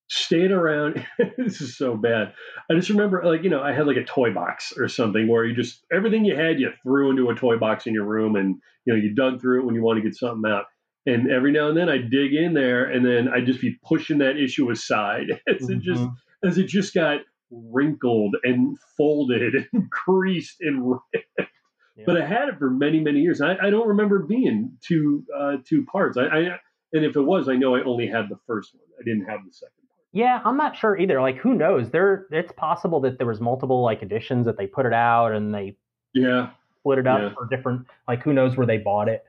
stayed around. *laughs* this is so bad. I just remember, like, you know, I had like a toy box or something where you just, everything you had, you threw into a toy box in your room and, you know, you dug through it when you want to get something out. And every now and then I dig in there and then I'd just be pushing that issue aside *laughs* as it just, Mhm. as it just got wrinkled and folded *laughs* and creased and ripped. but I had it for many, many years. I, I don't remember being two uh, two parts. I, I And if it was, I know I only had the first one. I didn't have the second. Yeah, I'm not sure either. Like, who knows? There, it's possible that there was multiple like editions that they put it out and they Yeah. split it up Yeah. for different. Like, who knows where they bought it?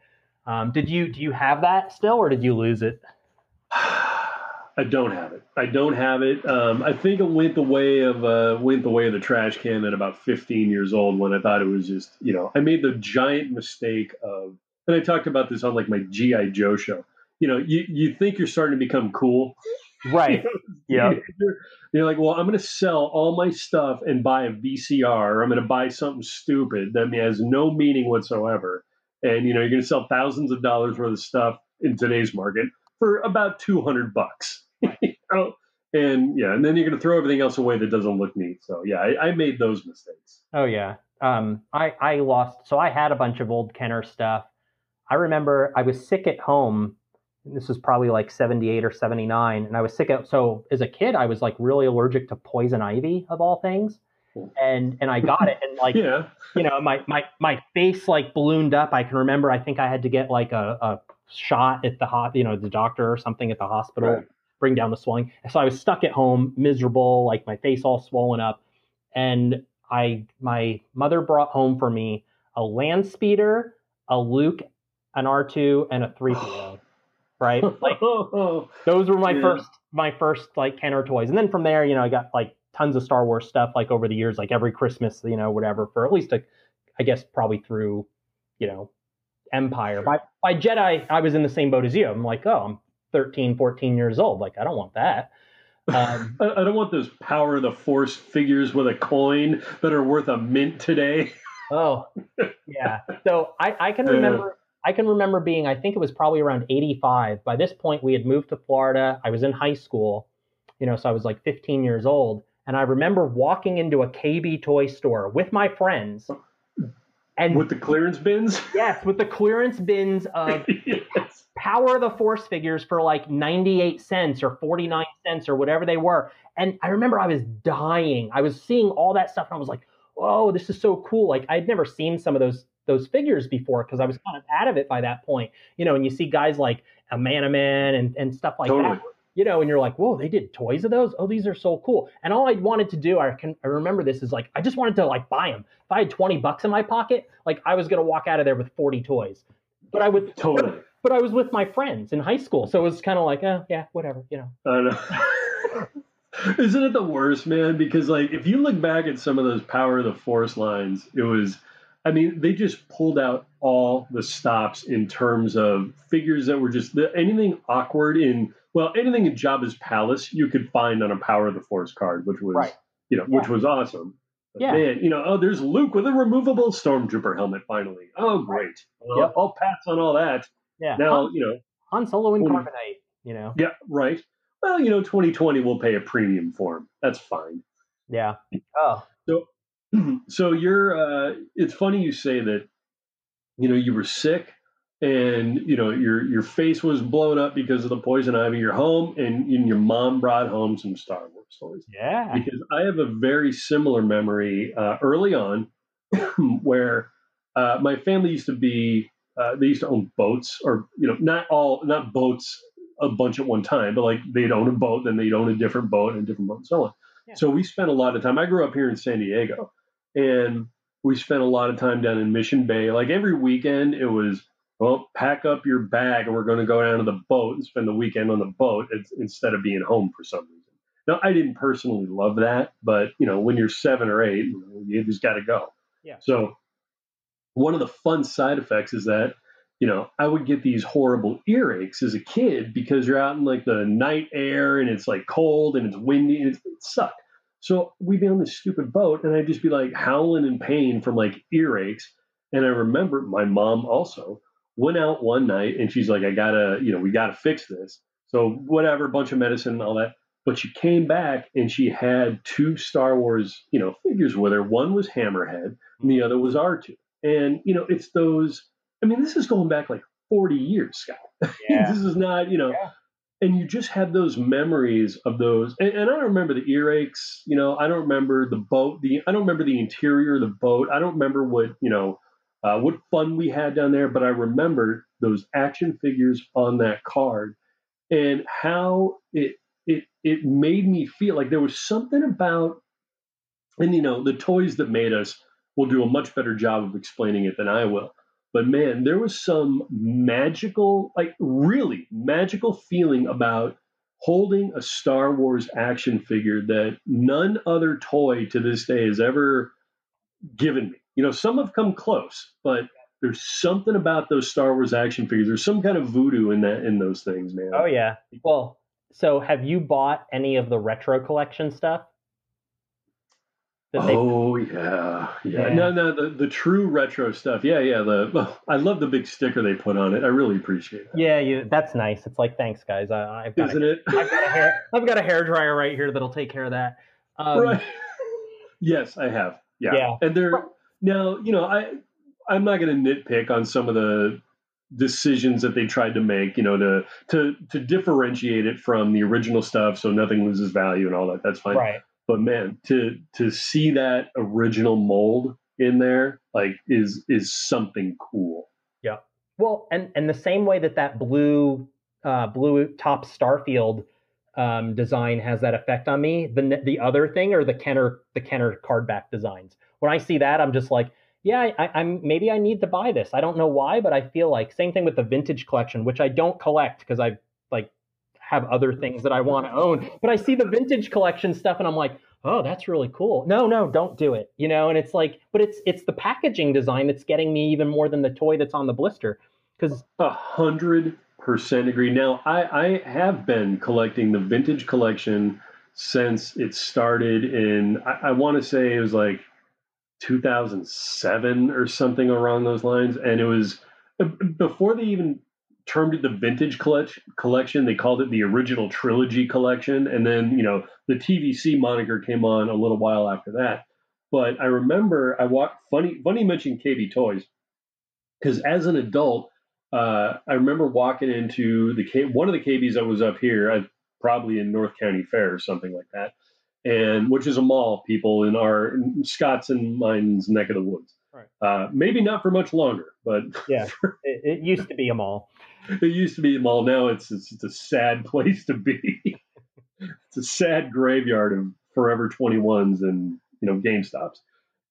Um, did you do you have that still, or did you lose it? I don't have it. I don't have it. Um, I think it went the way of uh, went the way of the trash can at about 15 years old when I thought it was just you know I made the giant mistake of and I talked about this on like my GI Joe show. You know, you you think you're starting to become cool. Right. *laughs* Yeah. You're, you're like, well, I'm going to sell all my stuff and buy a VCR, or I'm going to buy something stupid that has no meaning whatsoever. And you know, you're going to sell thousands of dollars worth of stuff in today's market for about 200 bucks. *laughs* You know? And yeah, and then you're going to throw everything else away that doesn't look neat. So yeah, I, I made those mistakes. Oh yeah. Um, I I lost. So I had a bunch of old Kenner stuff. I remember I was sick at home. This was probably like '78 or '79, and I was sick. At, so as a kid, I was like really allergic to poison ivy of all things, and and I got it, and like *laughs* Yeah, you know my my my face like ballooned up. I can remember. I think I had to get like a, a shot at the hot, you know, the doctor or something at the hospital, Right. bring down the swelling. So I was stuck at home, miserable, like my face all swollen up, and I my mother brought home for me a land speeder, a Luke, an R two, and a three PO. *sighs* Right, *laughs* like those were my Yeah. first my first like Kenner toys, and then from there, you know, I got like tons of Star Wars stuff like over the years, like every Christmas, you know, whatever for at least a, I guess probably through, you know, Empire. By by Jedi, I was in the same boat as you. I'm like, oh, I'm 13, 14 years old. Like, I don't want that. Um, *laughs* I, I don't want those power of the force figures with a coin that are worth a mint today. *laughs* Oh, yeah. So I, I can remember. I can remember being. I think it was probably around '85. By this point, we had moved to Florida. I was in high school, you know, so I was like 15 years old, and I remember walking into a KB toy store with my friends, and with the clearance bins. *laughs* yes, with the clearance bins *laughs* of yes. Power of the Force figures for like 98 cents or 49 cents or whatever they were. And I remember I was dying. I was seeing all that stuff and I was like, whoa, this is so cool. Like I'd never seen some of those those figures before because I was kind of out of it by that point. You know, and you see guys like Amanaman, and stuff like Totally. that. You know, and you're like, whoa, they did toys of those? Oh, these are so cool. And all I wanted to do, I can I remember this is like I just wanted to like buy them. If I had 20 bucks in my pocket, like I was gonna walk out of there with 40 toys. But I would *laughs* Totally. but I was with my friends in high school, so it was kind of like, eh, yeah, whatever, you know. I know. *laughs* Isn't it the worst, man? Because like if you look back at some of those Power of the Force lines, it was I mean, they just pulled out all the stops in terms of figures that were just the, anything awkward in well, anything in Jabba's palace you could find on a Power of the Force card, which was Right. you know, which was awesome. But Yeah. man, you know, oh, there's Luke with a removable stormtrooper helmet finally. Oh, great. Well, Yep. I'll pass on all that. Yeah, Now, Han, you know, Han Solo and Carbonite, you know. yeah, right. Well, you know, 2020 will pay a premium for him. That's fine. Yeah. Oh, *clears throat* so you're. Uh, it's funny you say that. You know, you were sick, and you know your your face was blown up because of the poison ivy. You're home, and, and your mom brought home some Star Wars toys. yeah. Because I have a very similar memory uh, early on, *clears throat* where uh, my family used to be. Uh, they used to own boats, or you know, not all, not boats a bunch at one time, but like they'd own a boat, then they'd own a different boat and a different boat, and so on. Yeah. So we spent a lot of time. I grew up here in San Diego, and we spent a lot of time down in Mission Bay. Like every weekend, it was well, pack up your bag, and we're going to go down to the boat and spend the weekend on the boat instead of being home for some reason. Now, I didn't personally love that, but you know, when you're seven or eight, you, just got to go. Yeah. So one of the fun side effects is that you know I would get these horrible earaches as a kid because you're out in like the night air and it's like cold and it's windy and it's, it sucked. So we'd be on this stupid boat and I'd just be like howling in pain from like earaches. And I remember my mom also went out one night and she's like, I gotta, you know, we gotta fix this. So whatever, bunch of medicine and all that. But she came back and she had two Star Wars, you know, figures with her. One was Hammerhead and the other was R2. And, you know, it's those, I mean, this is going back like 40 years, Scott. *laughs* Yeah. this is not, you know, Yeah. And you just have those memories of those. And, and I don't remember the earaches, you know, I don't remember the boat, the, I don't remember the interior of the boat. I don't remember what, you know, uh, what fun we had down there, but I remember those action figures on that card and how it it it made me feel like there was something about and you know the toys that made us will do a much better job of explaining it than I will. But man, there was some magical, like really magical feeling about holding a Star Wars action figure that none other toy to this day has ever given me. You know, some have come close, but there's something about those Star Wars action figures. There's some kind of voodoo in that in those things, man. Oh yeah. Well, so have you bought any of the retro collection stuff? That they... Oh yeah, yeah, yeah. No, no, the, the true retro stuff. Yeah, yeah. The I love the big sticker they put on it. I really appreciate it. Yeah, you. That's nice. It's like thanks, guys. I, have got Isn't a, it? I've got a hair. I've got a hair dryer right here that'll take care of that. Um, right. yes, I have. Yeah. yeah. And they're now. You know, I I'm not going to nitpick on some of the decisions that they tried to make. You know, to to to differentiate it from the original stuff, so nothing loses value and all that. That's fine. Right but man, to to see that original mold in there, like, is is something cool. Yeah. Well, and and the same way that that blue uh, blue Topps Starfield um, design has that effect on me. The the other thing or the Kenner the Kenner card back designs. When I see that, I'm just like, yeah, I, I'm maybe I need to buy this. I don't know why, but I feel like same thing with the vintage collection, which I don't collect because I like have other things that I want to own. But I see the vintage collection stuff and I'm like, oh, that's really cool. No, no, don't do it. You know, and it's like, but it's it's the packaging design that's getting me even more than the toy that's on the blister. Because a hundred percent agree. Now, I, I have been collecting the vintage collection since it started in I, I want to say it was like 2007 or something along those lines, and it was uh, before they even termed it the vintage clutch collection. They called it the original trilogy collection. And then, you know, the TVC moniker came on a little while after that. But I remember I walked, funny, funny mentioned KB Toys, because as an adult, uh, I remember walking into the K, one of the KBs that was up here, I, probably in North County Fair or something like that, and which is a mall, people in our in Scott's and mine's neck of the woods. Right. Uh, maybe not for much longer, but yeah, *laughs* it, it, used to be a mall. *laughs* It used to be a mall. Now it's it's, it's a sad *laughs* place to be. it's a sad graveyard of Forever 21s and you know GameStops.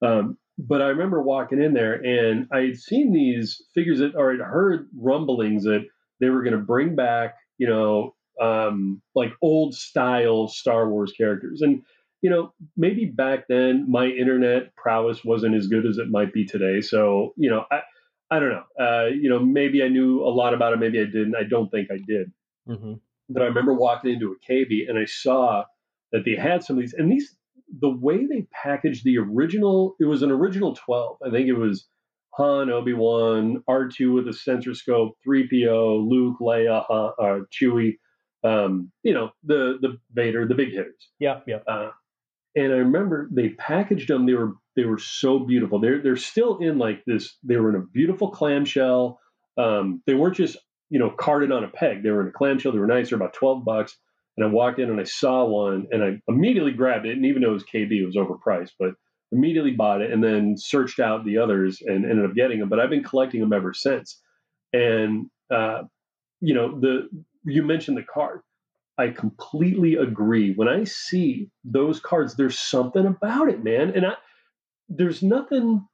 Um, but I remember walking in there and I had seen these figures that, or I'd heard rumblings that they were going to bring back, you know, um, like old style Star Wars characters. And you know, maybe back then my internet prowess wasn't as good as it might be today. So, you know, I, I don't know. Uh, you know, maybe I knew a lot about it. Maybe I didn't. I don't think I did. Mm-hmm. But I remember walking into a KB and I saw that they had some of these, and these, the way they packaged the original, it was an original 12. I think it was Han, Obi Wan, R2 with a sensor scope, 3PO, Luke, Leia, Han, uh, Chewie, um, you know, the the Vader, the big hitters. Yeah, yeah. Uh, and I remember they packaged them. They were they were so beautiful. They're they're still in like this. They were in a beautiful clamshell. Um, they weren't just you know carded on a peg. They were in a clamshell. They were nice. They're about twelve bucks. And I walked in and I saw one and I immediately grabbed it. And even though it was KB, it was overpriced, but immediately bought it and then searched out the others and ended up getting them. But I've been collecting them ever since. And uh, you know the you mentioned the card I completely agree. When I see those cards, there's something about it, man. And I, there's nothing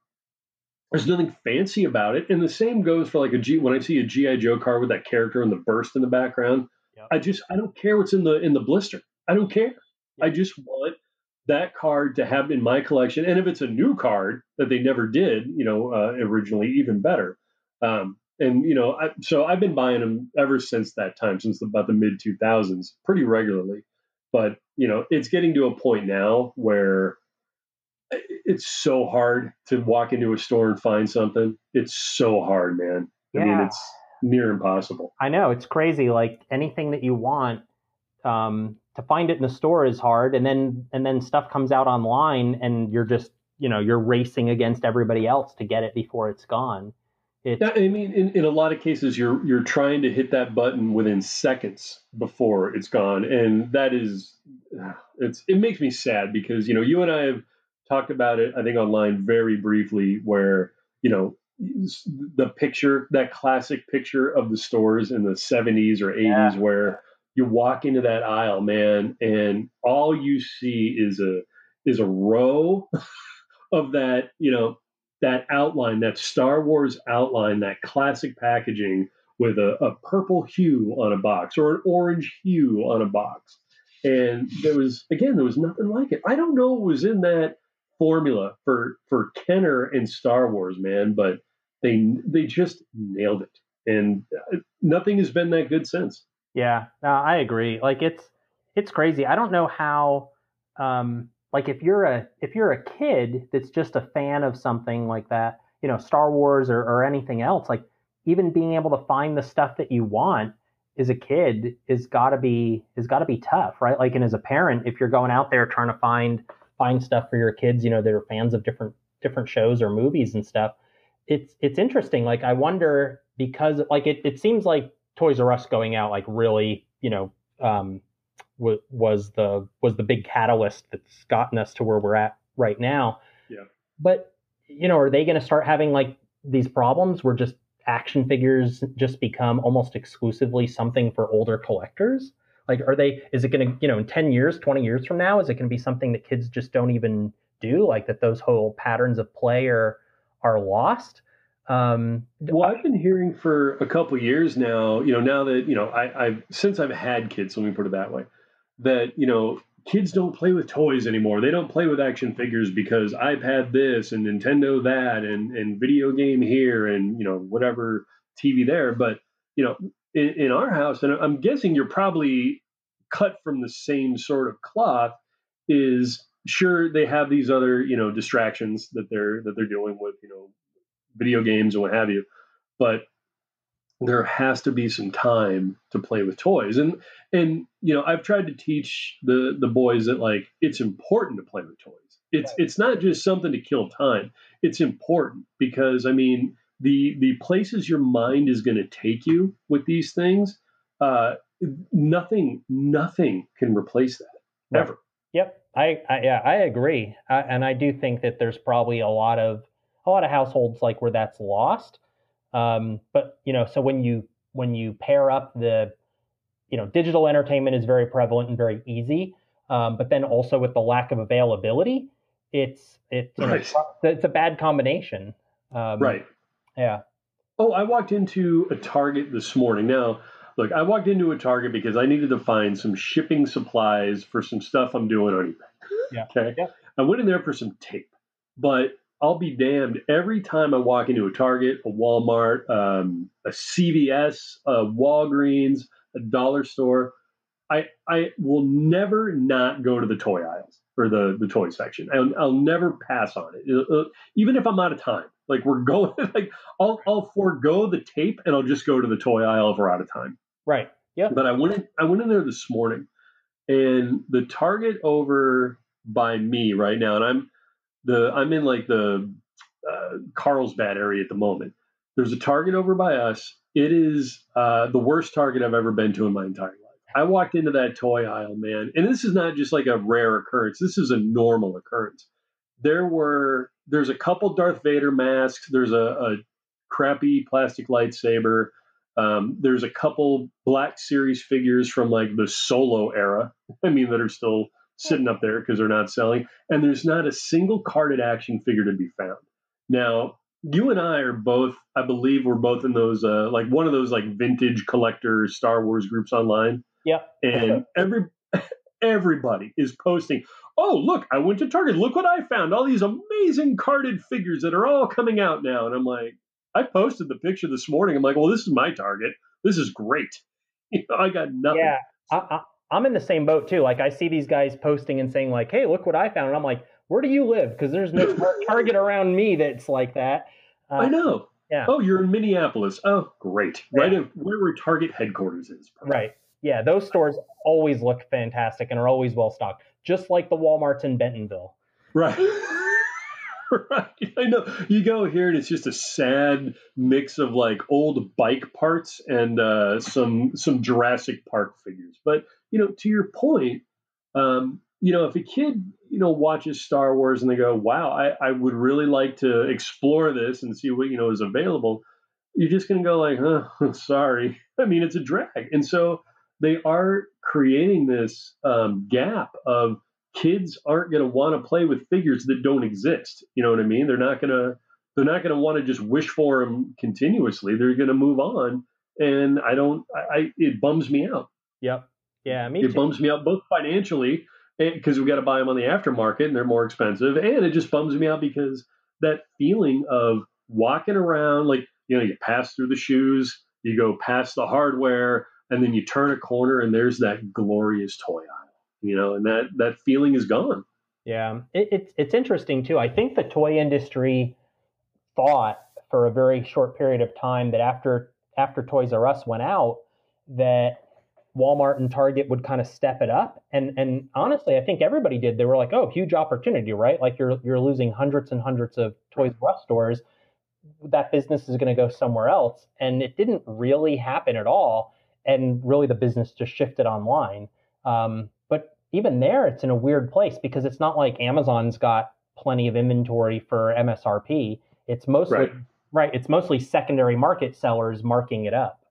there's nothing fancy about it. And the same goes for like a G when I see a GI Joe card with that character and the burst in the background. Yep. I just I don't care what's in the in the blister. I don't care. Yep. I just want that card to have in my collection. And if it's a new card that they never did, you know, uh, originally, even better. Um, and you know, I, so I've been buying them ever since that time, since about the mid 2000s, pretty regularly. But you know, it's getting to a point now where it's so hard to walk into a store and find something. It's so hard, man. Yeah. I mean, it's near impossible. I know it's crazy. Like anything that you want, um, to find it in the store is hard, and then and then stuff comes out online, and you're just you know you're racing against everybody else to get it before it's gone. It's, I mean, in, in a lot of cases, you're you're trying to hit that button within seconds before it's gone, and that is, it's it makes me sad because you know you and I have talked about it, I think online very briefly, where you know the picture, that classic picture of the stores in the 70s or 80s Yeah. where you walk into that aisle, man, and all you see is a is a row *laughs* of that, you know, that outline, that Star Wars outline, that classic packaging with a, a purple hue on a box or an orange hue on a box. And there was again, there was nothing like it. I don't know what was in that formula for for Kenner and Star Wars, man, but they they just nailed it, and uh, nothing has been that good since. Yeah, I agree. Like it's it's crazy. I don't know how um like if you're a if you're a kid that's just a fan of something like that, you know, Star Wars or, or anything else, like even being able to find the stuff that you want as a kid is gotta be is gotta be tough, right? Like and as a parent, if you're going out there trying to find find stuff for your kids, you know, that are fans of different different shows or movies and stuff, it's it's interesting. Like I wonder because like it, it seems like Toys R Us going out like really, you know, um, w- was the was the big catalyst that's gotten us to where we're at right now. Yeah. But you know, are they going to start having like these problems where just action figures just become almost exclusively something for older collectors? Like, are they? Is it going to, you know, in ten years, twenty years from now, is it going to be something that kids just don't even do? Like that, those whole patterns of play are are lost. Um, Well, I've been hearing for a couple years now. You know, now that you know, I, I've since I've had kids. Let me put it that way. That you know, kids don't play with toys anymore. They don't play with action figures because I've this and Nintendo that and and video game here and you know whatever TV there. But you know, in, in our house, and I'm guessing you're probably cut from the same sort of cloth. Is sure they have these other you know distractions that they're that they're dealing with. You know, video games and what have you. But there has to be some time to play with toys. And and you know, I've tried to teach the the boys that like it's important to play with toys. It's Right. it's not just something to kill time. It's important because I mean the the places your mind is going to take you with these things, uh, nothing nothing can replace that Right. ever. Yep, I, I yeah, I agree, I, and I do think that there's probably a lot of a lot of households like where that's lost. Um, but you know, so when you when you pair up the, you know, digital entertainment is very prevalent and very easy, um, but then also with the lack of availability, it's it's know, Right. it's a bad combination. Um, Right. Yeah. Oh, I walked into a Target this morning. Now, look, I walked into a Target because I needed to find some shipping supplies for some stuff I'm doing on eBay. Yeah. *laughs* Okay. Yeah. I went in there for some tape, but I'll be damned. Every time I walk into a Target, a Walmart, um, a CVS, a Walgreens, a dollar store, I I will never not go to the toy aisles or the the toy section. I'll, I'll never pass on it, even if I'm out of time. Like we're *laughs* going, like I'll I'll forego the tape and I'll just go to the toy aisle if we're out of time. Right. Yeah. But I went in, I went in there this morning, and the Target over by me right now, and I'm the I'm in like the uh, Carlsbad area at the moment. There's a Target over by us. It is uh, the worst Target I've ever been to in my entire life. I walked into that toy aisle, man, and this is not just like a rare occurrence. This is a normal occurrence. There were there's a couple Darth Vader masks. There's a, a crappy plastic lightsaber. Um, there's a couple Black Series figures from like the Solo era. *laughs* I mean, that are still sitting up there because they're not selling. And there's not a single carded action figure to be found. Now, you and I are both, I believe, we're both in those uh, like one of those like vintage collector Star Wars groups online, Yeah. and *laughs* every *laughs* everybody is posting. Oh, look! I went to Target. Look what I found! All these amazing carded figures that are all coming out now. And I'm like, I posted the picture this morning. I'm like, well, this is my Target. This is great. *laughs* You know, I got nothing. Yeah, I, I'm in the same boat too. Like I see these guys posting and saying like, "Hey, look what I found," and I'm like, "Where do you live?" Because there's no *laughs* Target around me that's like that. Uh, I know. yeah. Oh, you're in Minneapolis. Oh, great. Right Yeah. where where Target headquarters is. Right. Yeah, those stores always look fantastic and are always well stocked, just like the WalMarts in Bentonville. Right. *laughs* right. I know. You go here and it's just a sad mix of like old bike parts and uh, some some Jurassic Park figures. But you know, to your point, um, you know, if a kid, you know watches Star Wars and they go, "Wow, I, I would really like to explore this and see what you know is available," you're just going to go like, "Huh, *laughs* sorry." I mean, it's a drag, and so they are creating this um, gap of kids aren't going to want to play with figures that don't exist. You know what I mean? They're not going to they're not going to want to just wish for them continuously. They're going to move on, and I don't. I, I it bums me out. Yep. Yeah, me it too. bums me out both financially eh, because we got to buy them on the aftermarket and they're more expensive, and it just bums me out because that feeling of walking around like you know you pass through the shoes, you go past the hardware, and then you turn a corner and there's that glorious toy aisle, you know, and that that feeling is gone. Yeah, it, it's it's interesting too. I think the toy industry thought for a very short period of time that after after Toys R Us went out that Walmart and Target would kind of step it up. And and honestly, I think everybody did. They were like, "Oh, huge opportunity, right? Like you're you're losing hundreds and hundreds of Toys R Us stores. That business is going to go somewhere else." And it didn't really happen at all. And really, the business just shifted online. Um, but even there, it's in a weird place because it's not like Amazon's got plenty of inventory for MSRP. It's mostly Right. right. It's mostly secondary market sellers marking it up.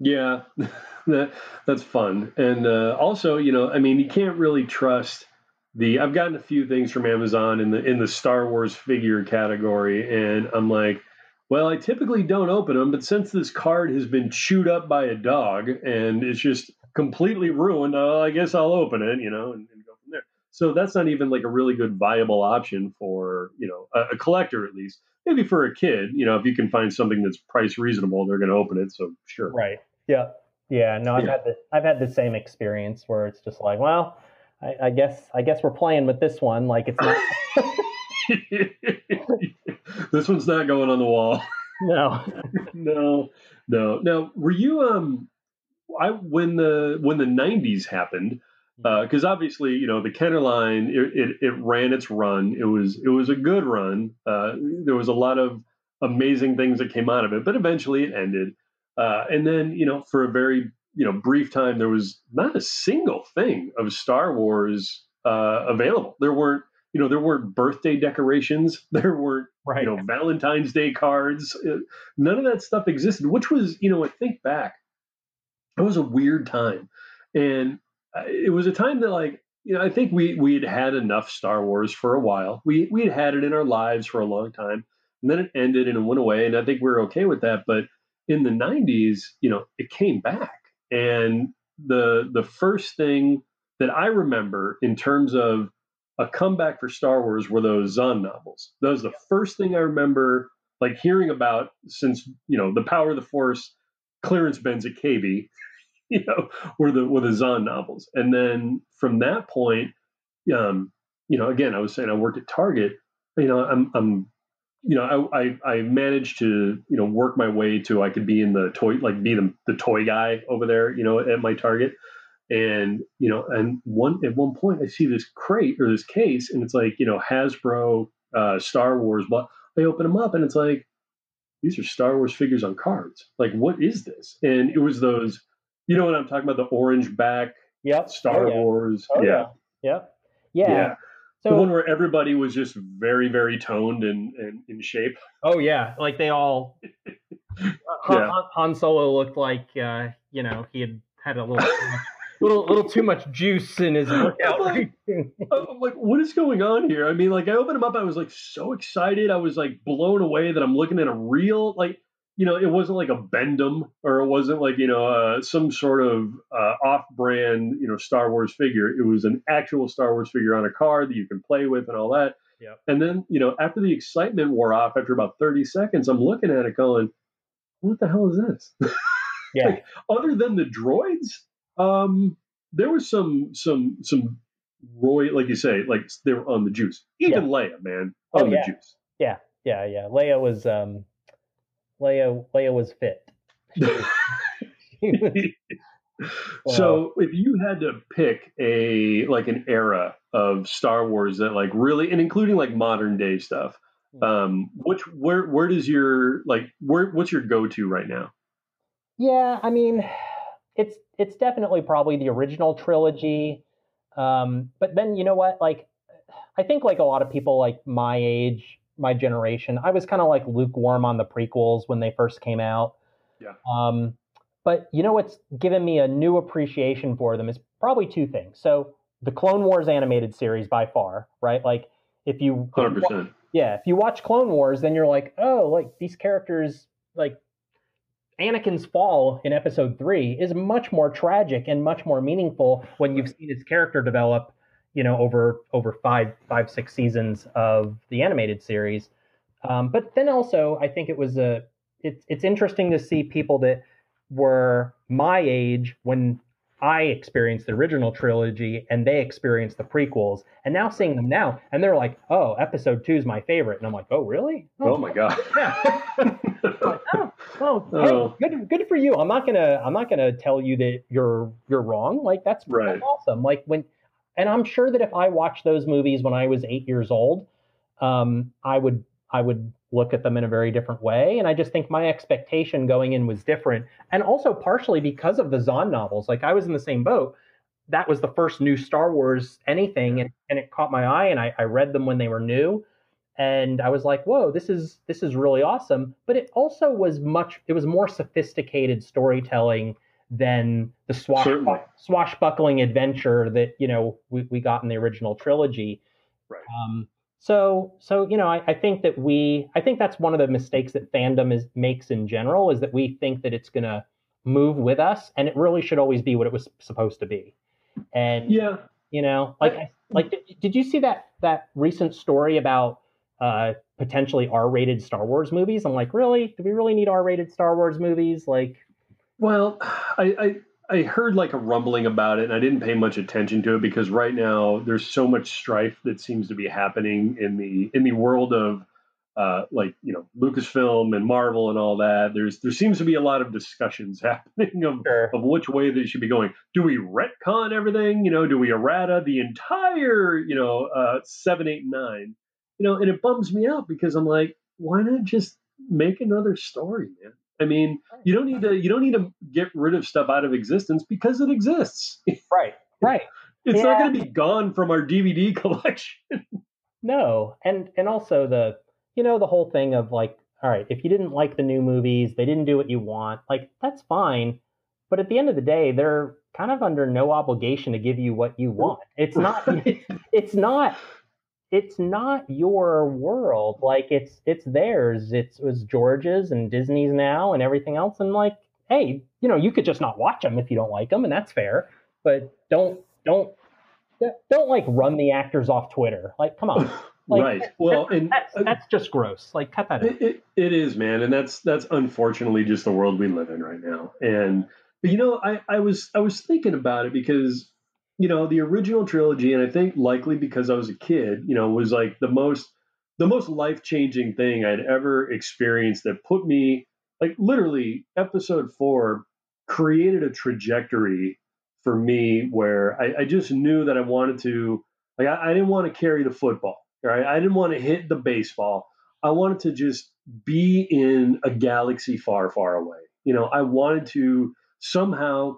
Yeah, *laughs* *laughs* that that's fun. And uh, also, you know, I mean, you can't really trust the. I've gotten a few things from Amazon in the in the Star Wars figure category, and I'm like, well, I typically don't open them, but since this card has been chewed up by a dog and it's just completely ruined, uh, I guess I'll open it, you know, and, and go from there. So that's not even like a really good viable option for you know a, a collector at least. Maybe for a kid, you know, if you can find something that's price reasonable, they're going to open it. So sure. Right. Yeah. Yeah. No, I've Yeah. had the I've had the same experience where it's just like, well, I, I guess I guess we're playing with this one. Like it's not. *laughs* this one's not going on the wall. *laughs* no. *laughs* no, no. Now, were you um, I when the when the '90s happened? Because obviously, you know, the Kenner line it, it it ran its run. It was it was a good run. Uh, there was a lot of amazing things that came out of it, but eventually it ended. Uh, and then, you know, for a very you know brief time, there was not a single thing of Star Wars uh, available. There weren't you know there weren't birthday decorations. *laughs* There weren't Right. you know Valentine's Day cards. Uh, None of that stuff existed, which was you know I think back, it was a weird time, and it was a time that like you know I think we we had had enough Star Wars for a while. We we had had it in our lives for a long time, and then it ended and it went away, and I think we are okay with that. But in the '90s, you know, it came back, and the the first thing that I remember in terms of a comeback for Star Wars were those Zahn novels. That was the first thing I remember like hearing about since you know the Power of the Force, Clarence KB, *laughs* you know, were the were the Zahn novels, and then from that point, um, you know, again, I was saying I worked at Target. You know, I'm I'm you know, I, I I managed to you know work my way to I could be in the toy like be the the toy guy over there, you know, at my Target and you know and one at one point i see this crate or this case and it's like you know hasbro uh, star wars but i open them up and it's like these are star wars figures on cards like what is this and it was those you know what i'm talking about the orange back Yep. star Oh, yeah. wars Oh, yeah. Yep. Yeah. yeah So the one where everybody was just very very toned and, and in shape Oh yeah, like they all. *laughs* Han, Yeah. Han- Solo looked like uh, you know he had had a little little little too much juice in his workout. routine. I'm like, what is going on here? I mean, like, I opened him up. I was like so excited. I was like blown away that I'm looking at a real, like, you know, it wasn't like a Bend-Em or it wasn't like, you know, uh, some sort of uh, off brand, you know, Star Wars figure. It was an actual Star Wars figure on a card that you can play with and all that. Yep. And then, you know, after the excitement wore off, after about 30 seconds, I'm looking at it going, what the hell is this? *laughs* yeah, Like, other than the droids, um, there was some some some Roy, like you say, like they were on the juice. Even Leia, man, on Oh, the yeah. juice. yeah, yeah, yeah. Leia was um, Leia Leia was fit. She was- *laughs* so if you had to pick a like an era of Star Wars that like really and including like modern day stuff, um, which where where does your like where what's your go to right now? Yeah, I mean, it's it's definitely probably the original trilogy. Um, but then you know what? Like, I think like a lot of people like my age, my generation, I was kind of like lukewarm on the prequels when they first came out. Yeah. Um, but you know what's given me a new appreciation for them is probably two things. So the Clone Wars animated series by far, right? Like if you, if you percent. yeah, if you watch Clone Wars, then you're like, oh, like these characters, like Anakin's fall in Episode Three is much more tragic and much more meaningful when you've seen his character develop, you know, over over five, five, six seasons of the animated series. Um, but then also, I think it was a, it's it's interesting to see people that were my age when I experienced the original trilogy and they experienced the prequels, and now seeing them now, and they're like, "Oh, Episode Two is my favorite," and I'm like, "Oh, really? Oh my god. *laughs* yeah." *laughs* oh, oh, Oh. hey, good, good for you. I'm not gonna, I'm not gonna tell you that you're you're wrong. Like that's, Right. that's awesome. Like when, and I'm sure that if I watched those movies when I was eight years old, um, I would, I would look at them in a very different way. And I just think my expectation going in was different, and also partially because of the Zahn novels. Like I was in the same boat. That was the first new Star Wars anything, and, and it caught my eye, and I, I read them when they were new and I was like, "Whoa, this is this is really awesome!" But it also was much. It was more sophisticated storytelling than the swashbuck- swashbuckling adventure that you know we, we got in the original trilogy. Right. Um, so so you know, I, I think that we I think that's one of the mistakes that fandom is makes in general is that we think that it's going to move with us, and it really should always be what it was supposed to be. And Yeah. you know, like I, like did, did you see that that recent story about uh, potentially R-rated Star Wars movies? I'm like, really? Do we really need R-rated Star Wars movies? Like, Well, I, I I heard like a rumbling about it, and I didn't pay much attention to it because right now there's so much strife that seems to be happening in the in the world of uh, like you know Lucasfilm and Marvel and all that. There's there seems to be a lot of discussions *laughs* happening of sure. of which way they should be going. Do we retcon everything? You know, do we errata the entire you know uh, seven, eight, nine? You know, and it bums me out because I'm like, why not just make another story, man? I mean, you don't need to you don't need to get rid of stuff out of existence because it exists. *laughs* right, right. It's Yeah. not going to be gone from our DVD *laughs* collection. No, and and also the you know the whole thing of like, all right, if you didn't like the new movies, they didn't do what you want, like that's fine. But at the end of the day, they're kind of under no obligation to give you what you want. It's not. *laughs* it's not. It's not your world. Like it's it's theirs. It's, it was George's and Disney's now and everything else. And like, hey, you know, you could just not watch them if you don't like them, and that's fair. But don't don't don't like run the actors off Twitter. Like, come on. *laughs* Like, right. Well, and that's uh, that's just gross. Like, cut that out. It, it, it is, man, and that's that's unfortunately just the world we live in right now. And but you know, I, I was I was thinking about it because you know the original trilogy, and I think likely because I was a kid, you know, was like the most the most life changing thing I'd ever experienced that put me like literally episode four created a trajectory for me where I, I just knew that I wanted to like I, I didn't want to carry the football, right? I didn't want to hit the baseball. I wanted to just be in a galaxy far, far away. You know, I wanted to somehow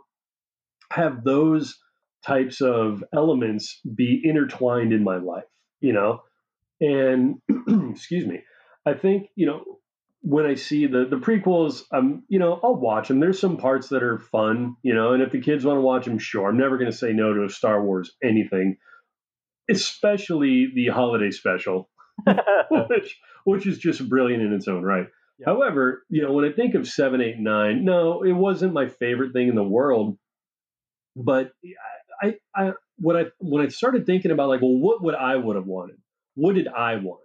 have those types of elements be intertwined in my life, you know? And *clears throat* excuse me, I think, you know, when I see the the prequels, um, you know, I'll watch them. There's some parts that are fun, you know, and if the kids want to watch them, sure. I'm never going to say no to a Star Wars anything, especially the holiday special, *laughs* *laughs* which which is just brilliant in its own right. Yeah. However, you know, when I think of seven, eight, nine, no, it wasn't my favorite thing in the world. But I, I, when I when I started thinking about like, well, what would I would have wanted? What did I want?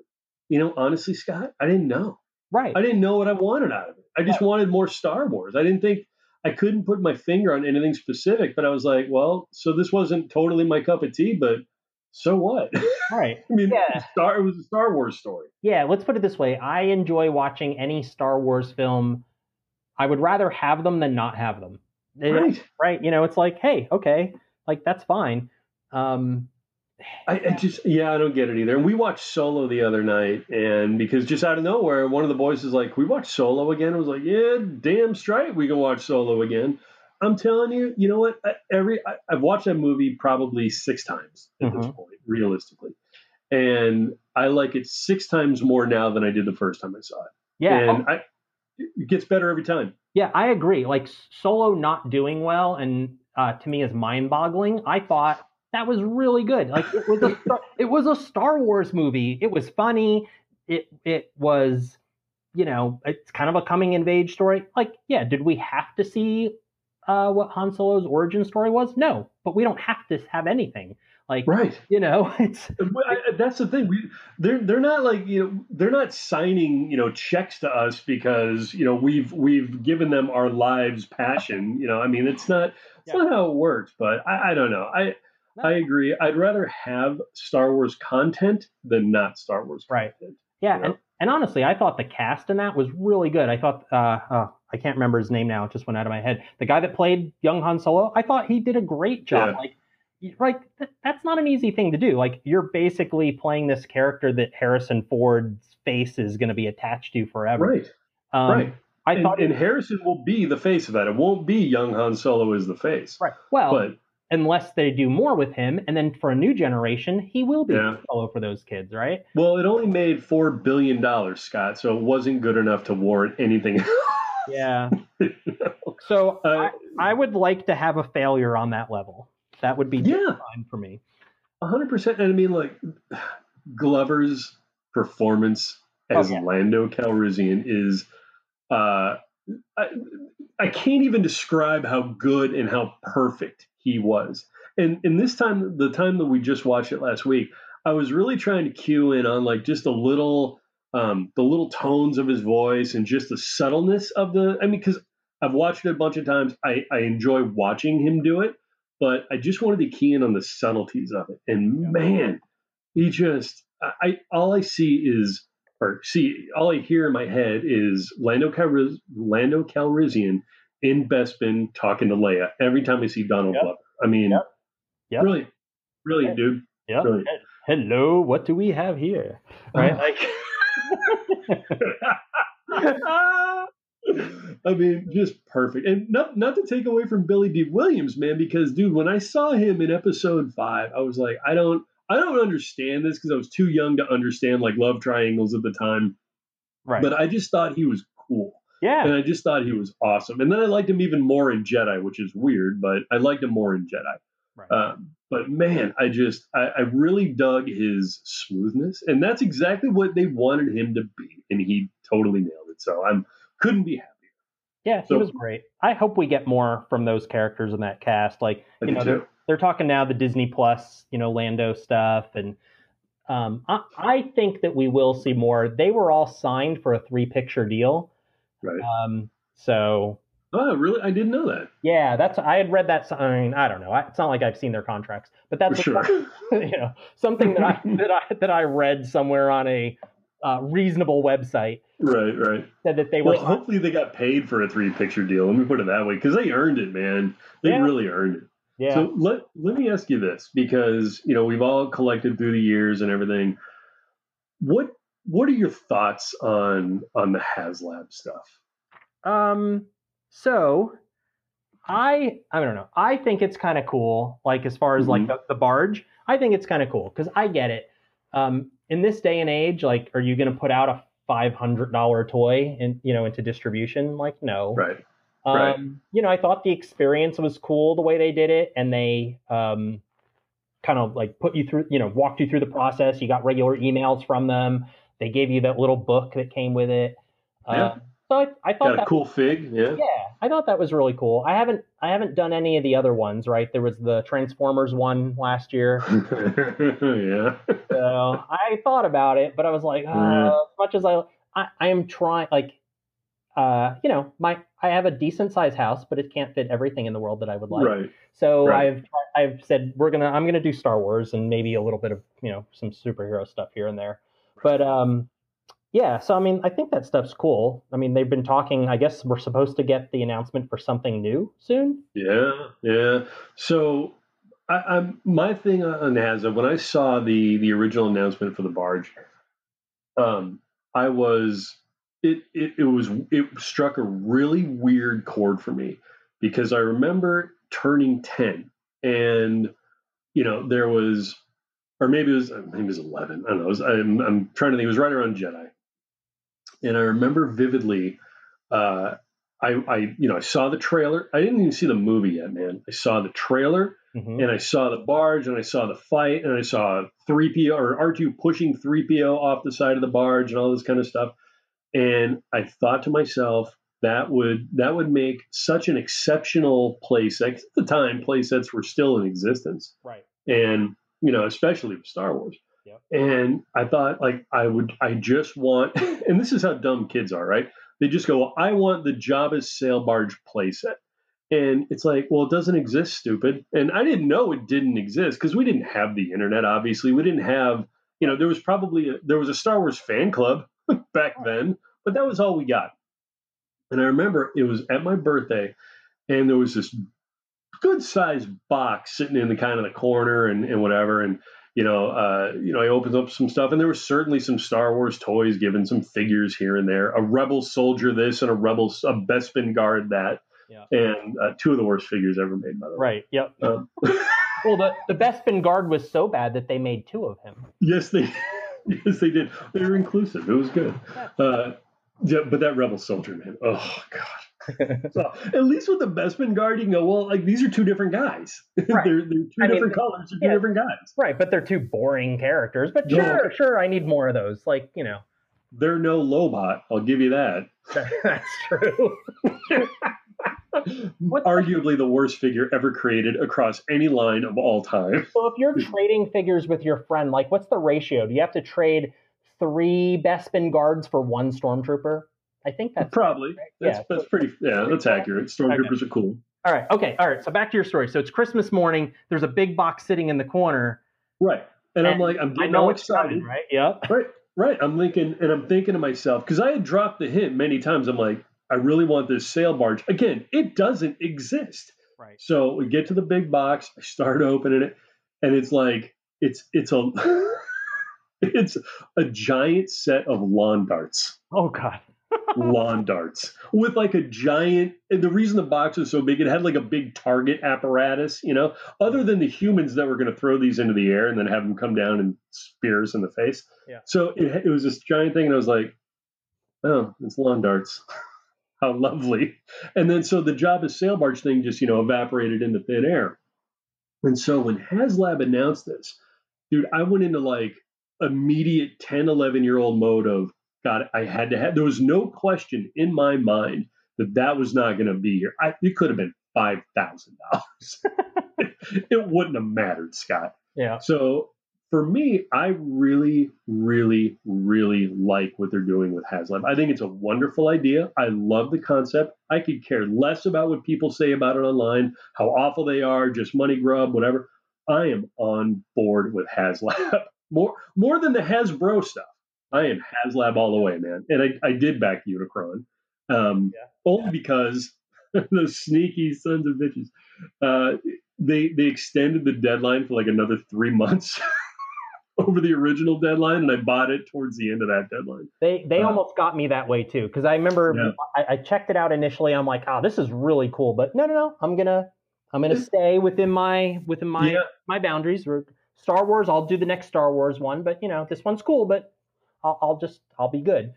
You know, honestly, Scott, I didn't know. right. I didn't know what I wanted out of it. I just wanted more Star Wars. I didn't think I couldn't put my finger on anything specific, but I was like, well, so this wasn't totally my cup of tea, but so what? right. *laughs* I mean, Yeah. *laughs* Star it was a Star Wars story. Yeah, let's put it this way. I enjoy watching any Star Wars film. I would rather have them than not have them. Right. Right. You know, it's like, hey, okay, like that's fine. Um, I, I just yeah, I don't get it either. And we watched Solo the other night, and because just out of nowhere, one of the boys is like, "We watch Solo again." I was like, "Yeah, damn straight, we can watch Solo again." I'm telling you, you know what? I, every I, I've watched that movie probably six times at this Mhm. point, realistically. and I like it six times more now than I did the first time I saw it. Yeah, and I, it gets better every time. Yeah, I agree. Like Solo not doing well, and uh, to me is mind-boggling. I thought that was really good. Like it was a *laughs* it was a Star Wars movie. It was funny. It it was, you know, it's kind of a coming of age story. Like, yeah, did we have to see uh, what Han Solo's origin story was? No, but we don't have to have anything. Like, right? You know, *laughs* it's I, that's the thing. We they're they're not like you know they're not signing you know checks to us because you know we've we've given them our lives passion. You know, I mean, it's not it's yeah. not how it works. But I, I don't know. I no. I agree. I'd rather have Star Wars content than not Star Wars right. content. Yeah, you know? and, and honestly, I thought the cast in that was really good. I thought uh, oh, I can't remember his name now; it just went out of my head. The guy that played young Han Solo, I thought he did a great job. Yeah. Like right that's not an easy thing to do. Like you're basically playing this character that harrison ford's face is going to be attached to forever. Right. Um, right. I and, thought and harrison will be the face of that. It won't be young han solo as the face. Right. Well but unless they do more with him and then for a new generation he will be yeah. solo for those kids right? Well it only made four billion dollars scott so it wasn't good enough to warrant anything yeah. *laughs* So uh, I, I would like to have a failure on that level that would be yeah. fine for me. hundred percent. And I mean, like Glover's performance as oh, yeah. Lando Calrissian is, uh, I, I can't even describe how good and how perfect he was. And in this time, the time that we just watched it last week, I was really trying to cue in on like just a little, um, the little tones of his voice and just the subtleness of the. I mean, because I've watched it a bunch of times. I, I enjoy watching him do it, but I just wanted to key in on the subtleties of it. And yeah. man, he just I, all I see is or see all I hear in my head is Lando Calriss, Lando Calrissian in Bespin talking to Leia every time I see Donald yep. Glover. I mean, yep. Yep. really, really, yeah. dude. Yeah. Hello, what do we have here? Right, *laughs* like. *laughs* *laughs* *laughs* I mean, just perfect. And not not to take away from Billy Dee Williams, man, because dude, when I saw him in episode five, I was like, I don't I don't understand this because I was too young to understand like love triangles at the time. Right. But I just thought he was cool. Yeah. And I just thought he was awesome. And then I liked him even more in Jedi, which is weird, but I liked him more in Jedi. Right. Um, but man, I just I, I really dug his smoothness, and that's exactly what they wanted him to be, and he totally nailed it. So I'm couldn't be happier. Yeah, so, he was great. I hope we get more from those characters in that cast. Like, I you know, they're, they're, talking now the Disney Plus, you know, Lando stuff, and um, I, I, think that we will see more. They were all signed for a three picture deal, right? Um, so. Oh, really? I didn't know that. Yeah, that's. I had read that. I mean, I don't know. It's not like I've seen their contracts, but that's sure. *laughs* you know something that I *laughs* that I that I read somewhere on a uh, reasonable website. Right, right. Said that they were. Well, hopefully they got paid for a three picture deal. Let me put it that way, because they earned it, man. They yeah. really earned it. Yeah. So let let me ask you this, because you know we've all collected through the years and everything. What what are your thoughts on on the HasLab stuff? Um. So I I don't know. I think it's kind of cool. Like as far as mm-hmm. like the, the barge, I think it's kind of cool because I get it. Um, in this day and age, like, are you going to put out a five hundred dollar toy and you know into distribution? Like, no. Right. Um, right. You know, I thought the experience was cool the way they did it, and they um, kind of like put you through, you know, walked you through the process. You got regular emails from them. They gave you that little book that came with it. Yeah. Uh, so I, I thought got a that, cool fig. Yeah. Yeah, I thought that was really cool. I haven't I haven't done any of the other ones. Right, there was the Transformers one last year. *laughs* yeah. so I thought about it, but I was like, uh, mm. as much as I, I I am trying, like, uh, you know, my I have a decent sized house, but it can't fit everything in the world that I would like. Right. So right. I've I've said we're gonna I'm gonna do Star Wars and maybe a little bit of you know some superhero stuff here and there, but um yeah, so I mean, I think that stuff's cool. I mean, they've been talking. I guess we're supposed to get the announcement for something new soon. Yeah, yeah. So, I, I my thing on NASA when I saw the the original announcement for the barge, um, I was it it it was it struck a really weird chord for me because I remember turning ten and you know there was or maybe it was maybe it was eleven. I don't know. Was, I'm I'm trying to think. It was right around Jedi, and I remember vividly. Uh, I, I, you know, I saw the trailer. I didn't even see the movie yet, man. I saw the trailer, Mhm. and I saw the barge, and I saw the fight, and I saw three PO or R two pushing three PO off the side of the barge, and all this kind of stuff. And I thought to myself, that would that would make such an exceptional playset. At the time, playsets were still in existence, Right. and you know, especially with Star Wars. And I thought, like, I would, I just want, *laughs* and this is how dumb kids are, right? They just go, well, I want the Jabba's sail barge playset. And it's like, well, it doesn't exist, stupid. And I didn't know it didn't exist because we didn't have the internet, obviously. We didn't have, you know, there was probably, a, there was a Star Wars fan club *laughs* back then, but that was all we got. And I remember it was at my birthday, and there was this good sized box sitting in the kind of the corner and, and whatever. And you know, uh, you know, I opened up some stuff, and there was certainly some Star Wars toys, given some figures here and there, a Rebel soldier this and a Rebel a Bespin guard that, Yeah. and uh, two of the worst figures ever made by the way. Right. Yep. Um, *laughs* Well, the the Bespin guard was so bad that they made two of him. yes, they *laughs* yes they did. They were inclusive. It was good. Uh, yeah, but that Rebel soldier man, oh god. *laughs* so at least with the Bespin guard, you can go, well, like these are two different guys. *laughs* Right. they're, they're two I mean, different colors, they're two yeah. different guys. Right, but they're two boring characters. But No. sure, sure, I need more of those. Like you know, They're no Lobot, I'll give you that. *laughs* that's true. Arguably the worst figure ever created across any line of all time. So if you're trading figures with your friend, like what's the ratio? Do you have to trade three Bespin guards for one stormtrooper? I think that's Probably. That's, Yeah. that's pretty, yeah, that's accurate. Stormtroopers are cool. all right. Okay, all right. So back to your story. So it's Christmas morning. There's a big box sitting in the corner. Right. And I'm like, I'm getting all excited. coming, right? Yep. *laughs* Right, right. I'm thinking, and I'm thinking to myself, because I had dropped the hint many times. I'm like, I really want this sail barge. Again, it doesn't exist. Right. So we get to the big box. I start opening it, and it's like it's it's a *laughs* it's a giant set of lawn darts. Oh God. Lawn darts with like a giant and the reason the box was so big it had like a big target apparatus you know other than the humans that were going to throw these into the air and then have them come down and spear us in the face. Yeah. so it, it was this giant thing and i was like oh it's lawn darts. *laughs* How lovely. And then so the Jabba's sail barge thing just you know evaporated into thin air. And so when haslab announced this dude i went into like immediate 10 11 year old mode of God, I had to have. There was no question in my mind that that was not going to be here. I, it could have been five thousand dollars. *laughs* it wouldn't have mattered, Scott. Yeah. So for me, I really, really, really like what they're doing with HasLab. I think it's a wonderful idea. I love the concept. I could care less about what people say about it online, how awful they are, just money grub, whatever. I am on board with HasLab *laughs* more more than the Hasbro stuff. I am HasLab all the way, man. And I, I did back Unicron, um, Yeah. only because *laughs* those sneaky sons of bitches. Uh, they they extended the deadline for like another three months *laughs* over the original deadline, and I bought it towards the end of that deadline. They they Uh, almost got me that way too because I remember Yeah. I, I checked it out initially. I'm like, oh, this is really cool, but no, no, no. I'm gonna I'm gonna stay within my within my Yeah. my boundaries. Star Wars, I'll do the next Star Wars one, but you know this one's cool, but I'll, I'll just I'll be good.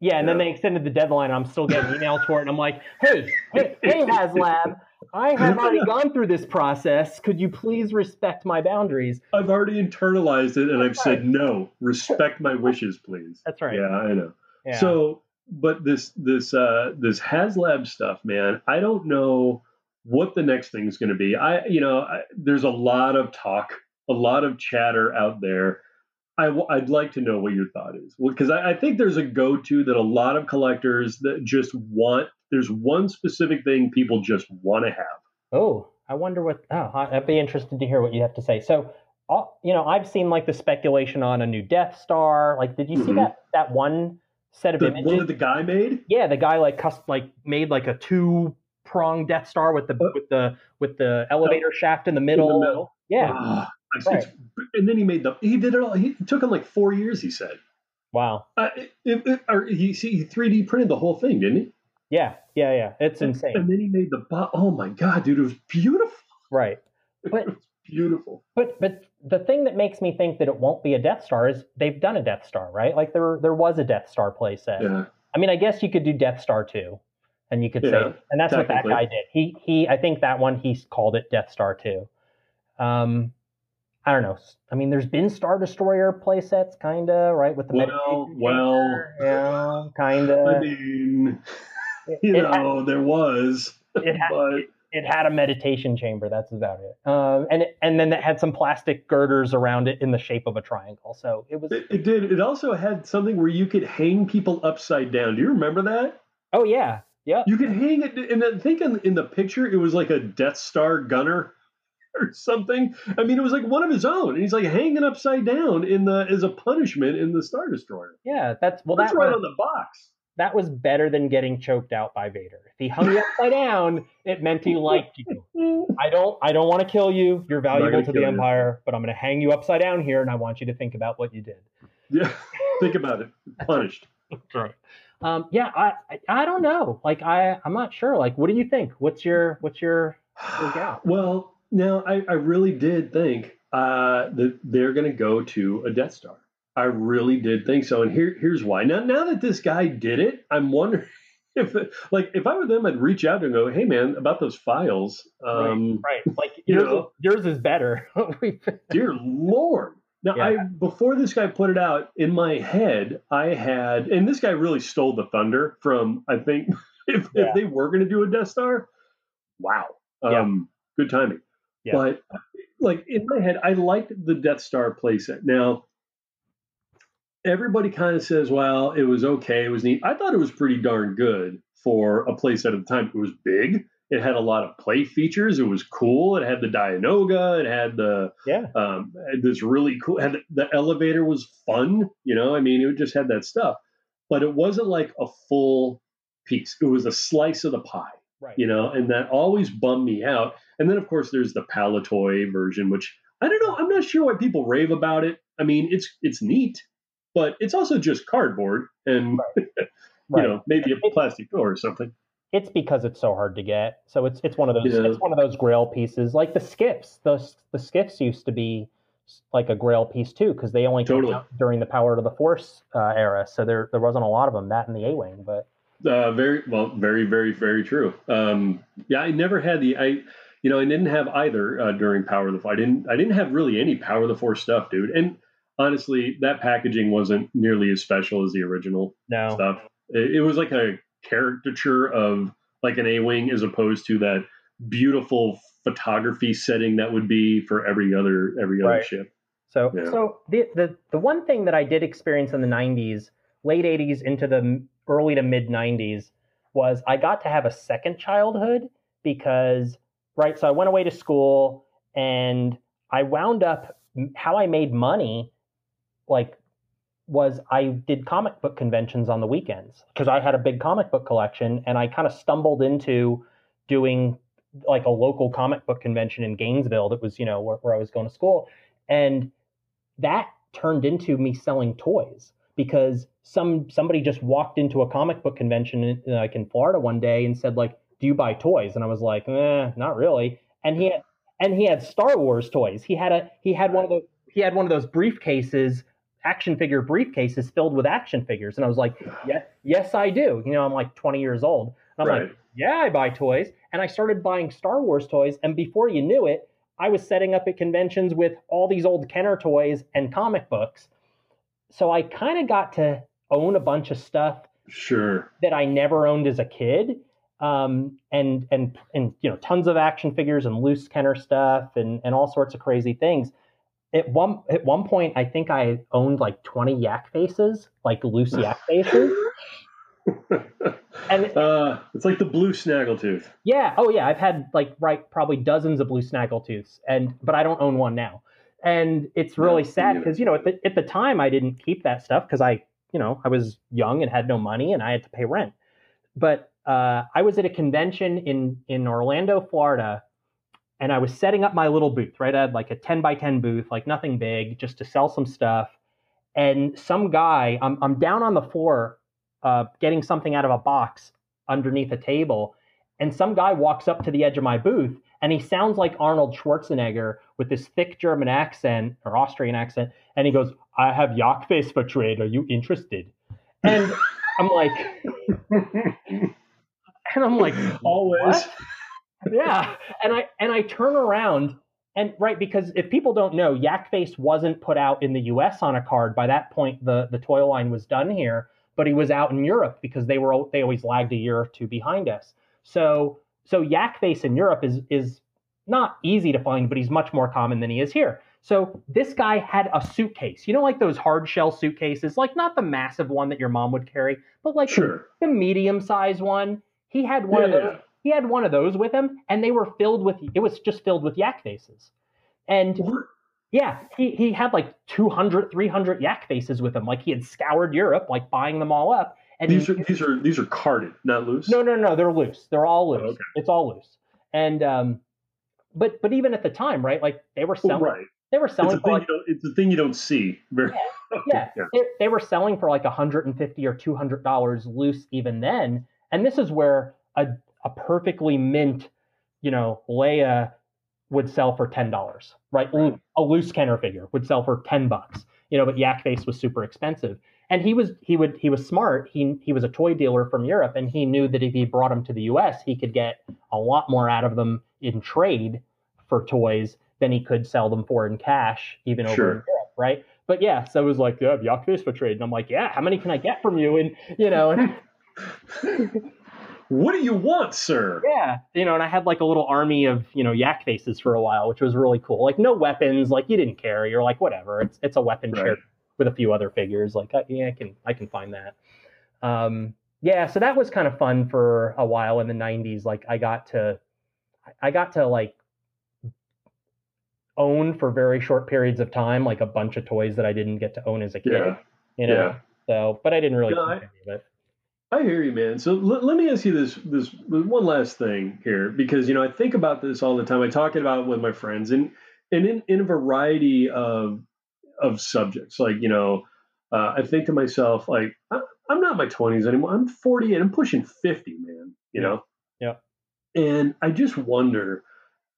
Yeah, and then they extended the deadline. I'm still getting emails for it, and I'm like, hey, hey, hey, *laughs* HasLab, I have already *laughs* gone through this process. Could you please respect my boundaries? I've already internalized it, and I've said no. Respect my wishes, please. *laughs* That's right. Yeah, I know. Yeah. So, but this this uh, this HasLab stuff, man, I don't know what the next thing is going to be. I, you know, I, there's a lot of talk, a lot of chatter out there. I, w- I'd like to know what your thought is because I, I think there's a go-to that a lot of collectors that just want. There's one specific thing people just want to have. Oh, I wonder what. Oh, I'd be interested to hear what you have to say. So, you know, I've seen like the speculation on a new Death Star. Like, did you see Mhm. that that one set of The images? one that the guy made. yeah, the guy like cus- like made like a two prong Death Star with the Uh, with the with the elevator shaft in the middle. middle. Yeah. Ah, it's- Right. And then he made the. He did it all. He it took him like four years. He said. Wow. Uh, it, it, it- or he see he 3D printed the whole thing, didn't he? Yeah. Yeah. Yeah. It's insane. And then he made the bo- oh my god, dude, it was beautiful. Right. *laughs* it But- was beautiful. But but the thing that makes me think that it won't be a Death Star is they've done a Death Star, right? Like there there was a Death Star playset. Yeah. I mean, I guess you could do Death Star two, and you could Yeah, say, and that's what that guy did. He he, I think that one he called it Death Star two. Um, I don't know. I mean, there's been Star Destroyer playsets, kinda, right? With the Well, well. yeah, kinda. I mean, you it, had, know, there was, it, had, *laughs* but it had a meditation chamber. That's about it. Um, and it, and then it had some plastic girders around it in the shape of a triangle. So it was. it, it did. It also had something where you could hang people upside down. Do you remember that? Oh yeah, yeah. You could hang it, and I think in, in the picture it was like a Death Star gunner or something. I mean, it was like one of his own, and he's like hanging upside down in the as a punishment in the Star Destroyer. Yeah, that's well. That's that right was, on the box. that was better than getting choked out by Vader. If he hung you upside down, it meant he liked you. I don't. I don't want to kill you. You're valuable to the you. Empire, but I'm going to hang you upside down here, and I want you to think about what you did. Yeah, think about it. Punished. Right. Um, yeah, I, I I don't know. Like I I'm not sure. Like, what do you think? What's your what's your out. *sighs* Well, now I, I really did think uh, that they're going to go to a Death Star. I really did think so, and here here's why. Now now that this guy did it, I'm wondering *laughs* if like if I were them, I'd reach out and go, "Hey man, about those files." Um, right? Like You yours, know. yours is better. *laughs* Dear Lord. Now, Yeah. I before this guy put it out in my head, I had, and this guy really stole the thunder from. I think *laughs* if, Yeah. if they were going to do a Death Star, wow, Yeah. um, good timing. Yeah. But like in my head, I liked the Death Star playset. Now, everybody kind of says, "Well, it was okay, it was neat." I thought it was pretty darn good for a playset at the time. It was big. It had a lot of play features. It was cool. It had the Dianoga. It had the yeah, um, this really cool. Had the elevator was fun. You know, I mean, it just had that stuff, but it wasn't like a full piece. It was a slice of the pie. Right. You know, and that always bummed me out. And then of course there's the Palitoy version, which I don't know. I'm not sure why people rave about it. I mean, it's it's neat, but it's also just cardboard and *laughs* you Right. know maybe a plastic door or something. It's because it's so hard to get. So it's it's one of those Yeah. it's one of those grail pieces, like the skiffs. Those the skiffs used to be like a grail piece too, because they only came Totally. out during the Power to the Force uh, era. So there there wasn't a lot of them. That and the A wing, but Uh, very well, very, very, very true. Um, yeah, I never had the I, you know, I didn't have either uh, during Power of the Force. I didn't, I didn't have really any Power of the Force stuff, dude. And honestly, that packaging wasn't nearly as special as the original no, stuff. It, it was like a caricature of like an A-wing as opposed to that beautiful photography setting that would be for every other every other Right. ship. So, Yeah. so the, the the one thing that I did experience in the '90s, late '80s into the early to mid '90s, was I got to have a second childhood because, right? So I went away to school and I wound up how I made money, like, was I did comic book conventions on the weekends because I had a big comic book collection and I kind of stumbled into doing like a local comic book convention in Gainesville that was, you know, where, where I was going to school. And that turned into me selling toys because some somebody just walked into a comic book convention in, like in Florida one day and said like, "Do you buy toys?" And I was like, "Eh, not really." And he had and he had Star Wars toys. He had a he had one of the he had one of those briefcases, action figure briefcases filled with action figures. And I was like, "Yeah, yes, I do." You know, I'm like 20 years old. And I'm Right. like, "Yeah, I buy toys." And I started buying Star Wars toys, and before you knew it, I was setting up at conventions with all these old Kenner toys and comic books. So I kind of got to own a bunch of stuff Sure. that I never owned as a kid. Um, and and and you know, tons of action figures and loose Kenner stuff and and all sorts of crazy things. At one at one point, I think I owned like twenty yak faces, like loose yak *laughs* faces. And Uh, it's like the blue snaggletooth. Yeah. Oh, yeah. I've had like right probably dozens of blue snaggletooths, and but I don't own one now, and it's really No, sad because you know at the, at the time I didn't keep that stuff because I you know I was young and had no money and I had to pay rent. But uh, I was at a convention in in Orlando, Florida, and I was setting up my little booth. Right, I had like a ten by ten booth, like nothing big, just to sell some stuff. And some guy, I'm I'm down on the floor, uh, getting something out of a box underneath a table and some guy walks up to the edge of my booth and he sounds like Arnold Schwarzenegger with this thick German accent or Austrian accent, and he goes, "I have Jagdface for trade. Are you interested?" And I'm like, *laughs* and I'm like, Always. what? yeah, and I and I turn around and right because if people don't know, Yak Face wasn't put out in the U.S. on a card. By that point, the the toy line was done here, but he was out in Europe because they were they always lagged a year or two behind us. So so Yak Face in Europe is is not easy to find, but he's much more common than he is here. So this guy had a suitcase, you know, like those hard shell suitcases, like not the massive one that your mom would carry, but like Sure. the medium sized one. He had one of those. He had one of those with him, and they were filled with. It was just filled with yak faces, and What? yeah, he he had like 200, 300 yak faces with him. Like he had scoured Europe, like buying them all up. And These he- are these are these are carded, not loose. no, no, no, they're loose. They're all loose. Oh, okay. It's all loose. And um, but but even at the time, right? Like they were selling. right. They were It's selling a for thing like you don't. It's a thing you don't see. Very. yeah, *laughs* yeah. They, they were selling for like 150 or 200 dollars loose even then. And this is where a a perfectly mint, you know, Leia would sell for ten dollars, right? Right. A loose Kenner figure would sell for ten bucks, you know. But Yak Face was super expensive, and he was he would he was smart. He he was a toy dealer from Europe, and he knew that if he brought them to the U.S., he could get a lot more out of them in trade for toys than he could sell them for in cash, even over Sure. in Europe, right? But yeah, so it was like, yeah, Yak Face for trade, and I'm like, yeah, how many can I get from you? And you know, and *laughs* What do you want, sir? Yeah, you know, and I had like a little army of you know yak faces for a while, which was really cool. Like no weapons, like you didn't care. You're like whatever. It's it's a weapon Right. share with a few other figures. Like uh, yeah, I can I can find that. Um, yeah, so that was kind of fun for a while in the '90s. Like I got to I got to like own for very short periods of time, like a bunch of toys that I didn't get to own as a kid. Yeah. You know, Yeah. so but I didn't really No, I- it. I hear you, man. So l- let me ask you this this one last thing here, because you know I think about this all the time. I talk about it with my friends, and and in, in a variety of of subjects. Like you know, uh, I think to myself, like I, I'm not in my 20s anymore. I'm 40 and I'm pushing 50, man. You know. Yeah. And I just wonder.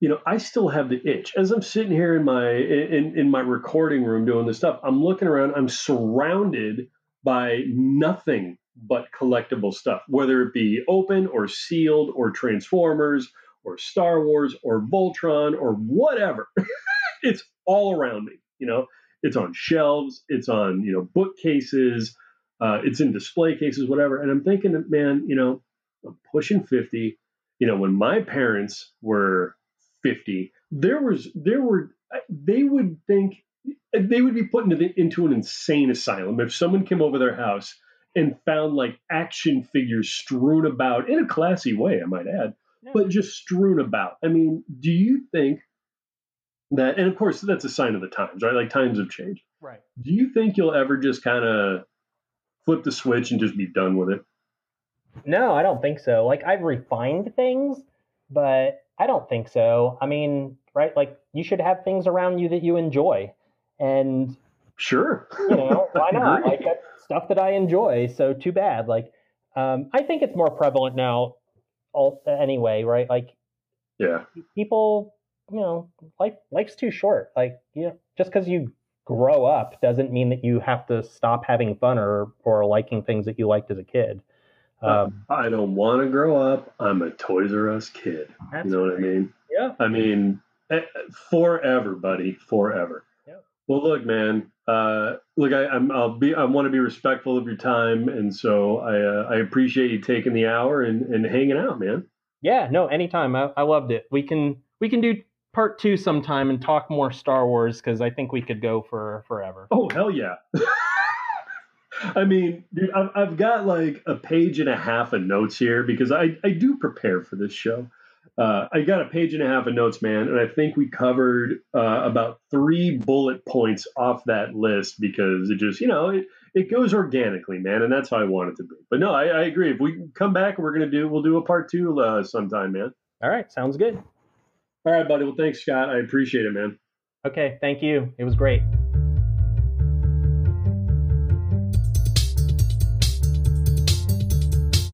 You know, I still have the itch as I'm sitting here in my in in my recording room doing this stuff. I'm looking around. I'm surrounded by nothing but collectible stuff, whether it be open or sealed or Transformers or Star Wars or Voltron or whatever. *laughs* it's all around me. You know, it's on shelves, it's on, you know, bookcases, uh, it's in display cases, whatever. And I'm thinking, man, you know, I'm pushing 50. You know, when my parents were 50, there was, there were, they would think, they would be put into, the, into an insane asylum if someone came over their house and found like action figures strewn about in a classy way, I might add, but just strewn about. I mean, do you think that, and of course, that's a sign of the times, right? Like times have changed. Right. Do you think you'll ever just kind of flip the switch and just be done with it? No, I don't think so. Like I've refined things, but I don't think so. I mean, right? Like you should have things around you that you enjoy. And Sure. you know, why I *laughs* not? agree. Like that's stuff that I enjoy. So too bad. Like um I think it's more prevalent now all anyway, right? Like Yeah. people, you know, life life's too short. Like, you know, just because you grow up doesn't mean that you have to stop having fun or or liking things that you liked as a kid. Um, I don't want to grow up. I'm a Toys R Us kid. You know what I mean? Yeah. I mean, eh, forever, buddy, forever. Yeah. Well, look, man. Uh, look, I, I'm. I'll be. I want to be respectful of your time, and so I. Uh, I appreciate you taking the hour and, and hanging out, man. Yeah, no, anytime. I, I loved it. We can we can do part two sometime and talk more Star Wars because I think we could go for forever. Oh hell yeah! *laughs* I mean, dude, I've, I've got like a page and a half of notes here because I, I do prepare for this show. Uh, I got a page and a half of notes, man, and I think we covered uh, about three bullet points off that list because it just, you know, it, it goes organically, man, and that's how I want it to be. But no, I, I agree. If we come back, we're gonna do, we'll do a part two uh, sometime, man. All right, sounds good. All right, buddy. Well, thanks, Scott. I appreciate it, man. Okay, thank you. It was great.